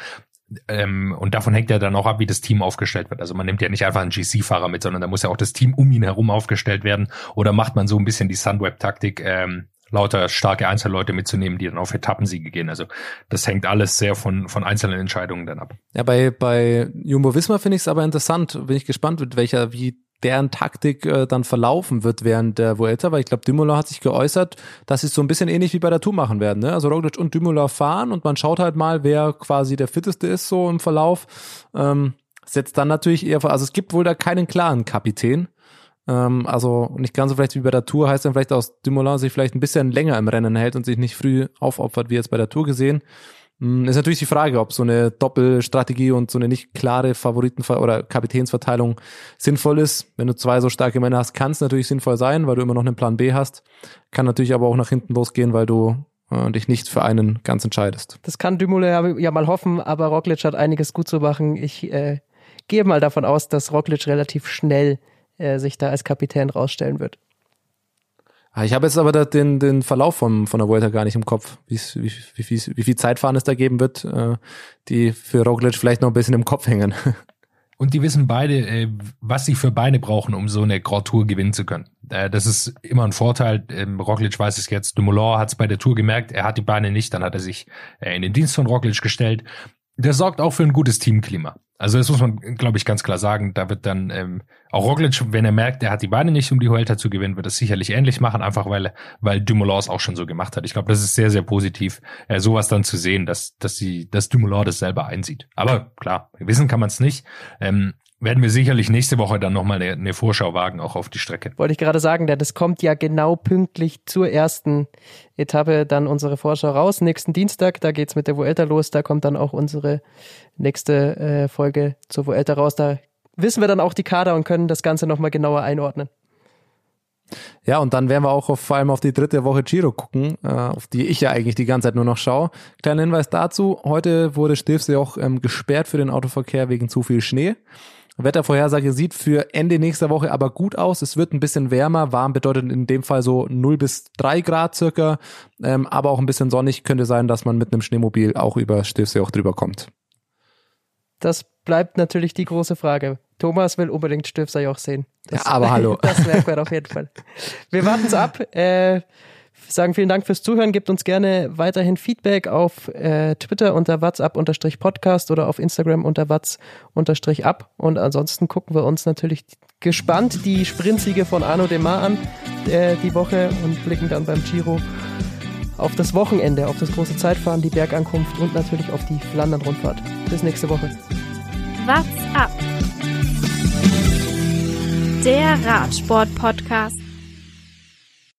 Ähm, und davon hängt ja dann auch ab, wie das Team aufgestellt wird. Also man nimmt ja nicht einfach einen GC-Fahrer mit, sondern da muss ja auch das Team um ihn herum aufgestellt werden. Oder macht man so ein bisschen die Sunweb-Taktik, ähm, lauter starke Einzelleute mitzunehmen, die dann auf Etappensiege gehen. Also das hängt alles sehr von, von einzelnen Entscheidungen dann ab. Ja, bei, bei Jumbo Wismar finde ich es aber interessant. Bin ich gespannt, mit welcher, wie deren Taktik äh, dann verlaufen wird während der Vuelta, weil ich glaube, Dumoulin hat sich geäußert, dass sie es so ein bisschen ähnlich wie bei der Tour machen werden. Ne? Also Roglic und Dumoulin fahren und man schaut halt mal, wer quasi der fitteste ist so im Verlauf. Ähm, setzt dann natürlich eher vor, also es gibt wohl da keinen klaren Kapitän. Ähm, also nicht ganz so vielleicht wie bei der Tour, heißt dann vielleicht, dass Dumoulin sich vielleicht ein bisschen länger im Rennen hält und sich nicht früh aufopfert, wie jetzt bei der Tour gesehen. Hm, ist natürlich die Frage, ob so eine Doppelstrategie und so eine nicht klare Favoriten- oder Kapitänsverteilung sinnvoll ist. Wenn du zwei so starke Männer hast, kann es natürlich sinnvoll sein, weil du immer noch einen Plan B hast. Kann natürlich aber auch nach hinten losgehen, weil du äh, dich nicht für einen ganz entscheidest. Das kann Dumoulin ja, ja mal hoffen, aber Roglic hat einiges gut zu machen. Ich äh, gehe mal davon aus, dass Roglic relativ schnell äh, sich da als Kapitän rausstellen wird. Ah, ich habe jetzt aber den, den Verlauf vom, von der Vuelta gar nicht im Kopf, wie, wie, wie, wie viel Zeitfahren es da geben wird, äh, die für Roglic vielleicht noch ein bisschen im Kopf hängen. *laughs* Und die wissen beide, äh, was sie für Beine brauchen, um so eine Grand Tour gewinnen zu können. Äh, das ist immer ein Vorteil. Ähm, Roglic weiß es jetzt. Dumoulin hat es bei der Tour gemerkt. Er hat die Beine nicht. Dann hat er sich in den Dienst von Roglic gestellt. Das sorgt auch für ein gutes Teamklima. Also das muss man, glaube ich, ganz klar sagen. Da wird dann ähm, auch Roglic, wenn er merkt, er hat die Beine nicht, um die Huelta zu gewinnen, wird es sicherlich ähnlich machen, einfach weil weil Dumoulin es auch schon so gemacht hat. Ich glaube, das ist sehr, sehr positiv, äh, sowas dann zu sehen, dass dass sie, dass Dumoulin das selber einsieht. Aber klar, wissen kann man es nicht. Ähm, werden wir sicherlich nächste Woche dann nochmal eine, eine Vorschau wagen, auch auf die Strecke. Wollte ich gerade sagen, denn das kommt ja genau pünktlich zur ersten Etappe dann unsere Vorschau raus. Nächsten Dienstag, da geht's mit der Vuelta los, da kommt dann auch unsere nächste äh, Folge zur Vuelta raus. Da wissen wir dann auch die Kader und können das Ganze nochmal genauer einordnen. Ja, und dann werden wir auch auf, vor allem auf die dritte Woche Giro gucken, äh, auf die ich ja eigentlich die ganze Zeit nur noch schaue. Kleiner Hinweis dazu, heute wurde Stilfsee auch ähm, gesperrt für den Autoverkehr wegen zu viel Schnee. Wettervorhersage sieht für Ende nächster Woche aber gut aus. Es wird ein bisschen wärmer. Warm bedeutet in dem Fall so 0 bis 3 Grad circa. Ähm, aber auch ein bisschen sonnig könnte sein, dass man mit einem Schneemobil auch über Stilfsee auch drüber kommt. Das bleibt natürlich die große Frage. Thomas will unbedingt Stilfsee auch sehen. Das, ja, aber hallo. *laughs* Das merkt man auf jeden Fall. Wir warten es ab. Äh, sagen vielen Dank fürs Zuhören. Gebt uns gerne weiterhin Feedback auf äh, Twitter unter WhatsApp-Podcast oder auf Instagram unter What's-Up. Und ansonsten gucken wir uns natürlich gespannt die Sprintsiege von Arno Demar an äh, die Woche und blicken dann beim Giro auf das Wochenende, auf das große Zeitfahren, die Bergankunft und natürlich auf die Flandern-Rundfahrt. Bis nächste Woche. What's up? Der Radsport-Podcast.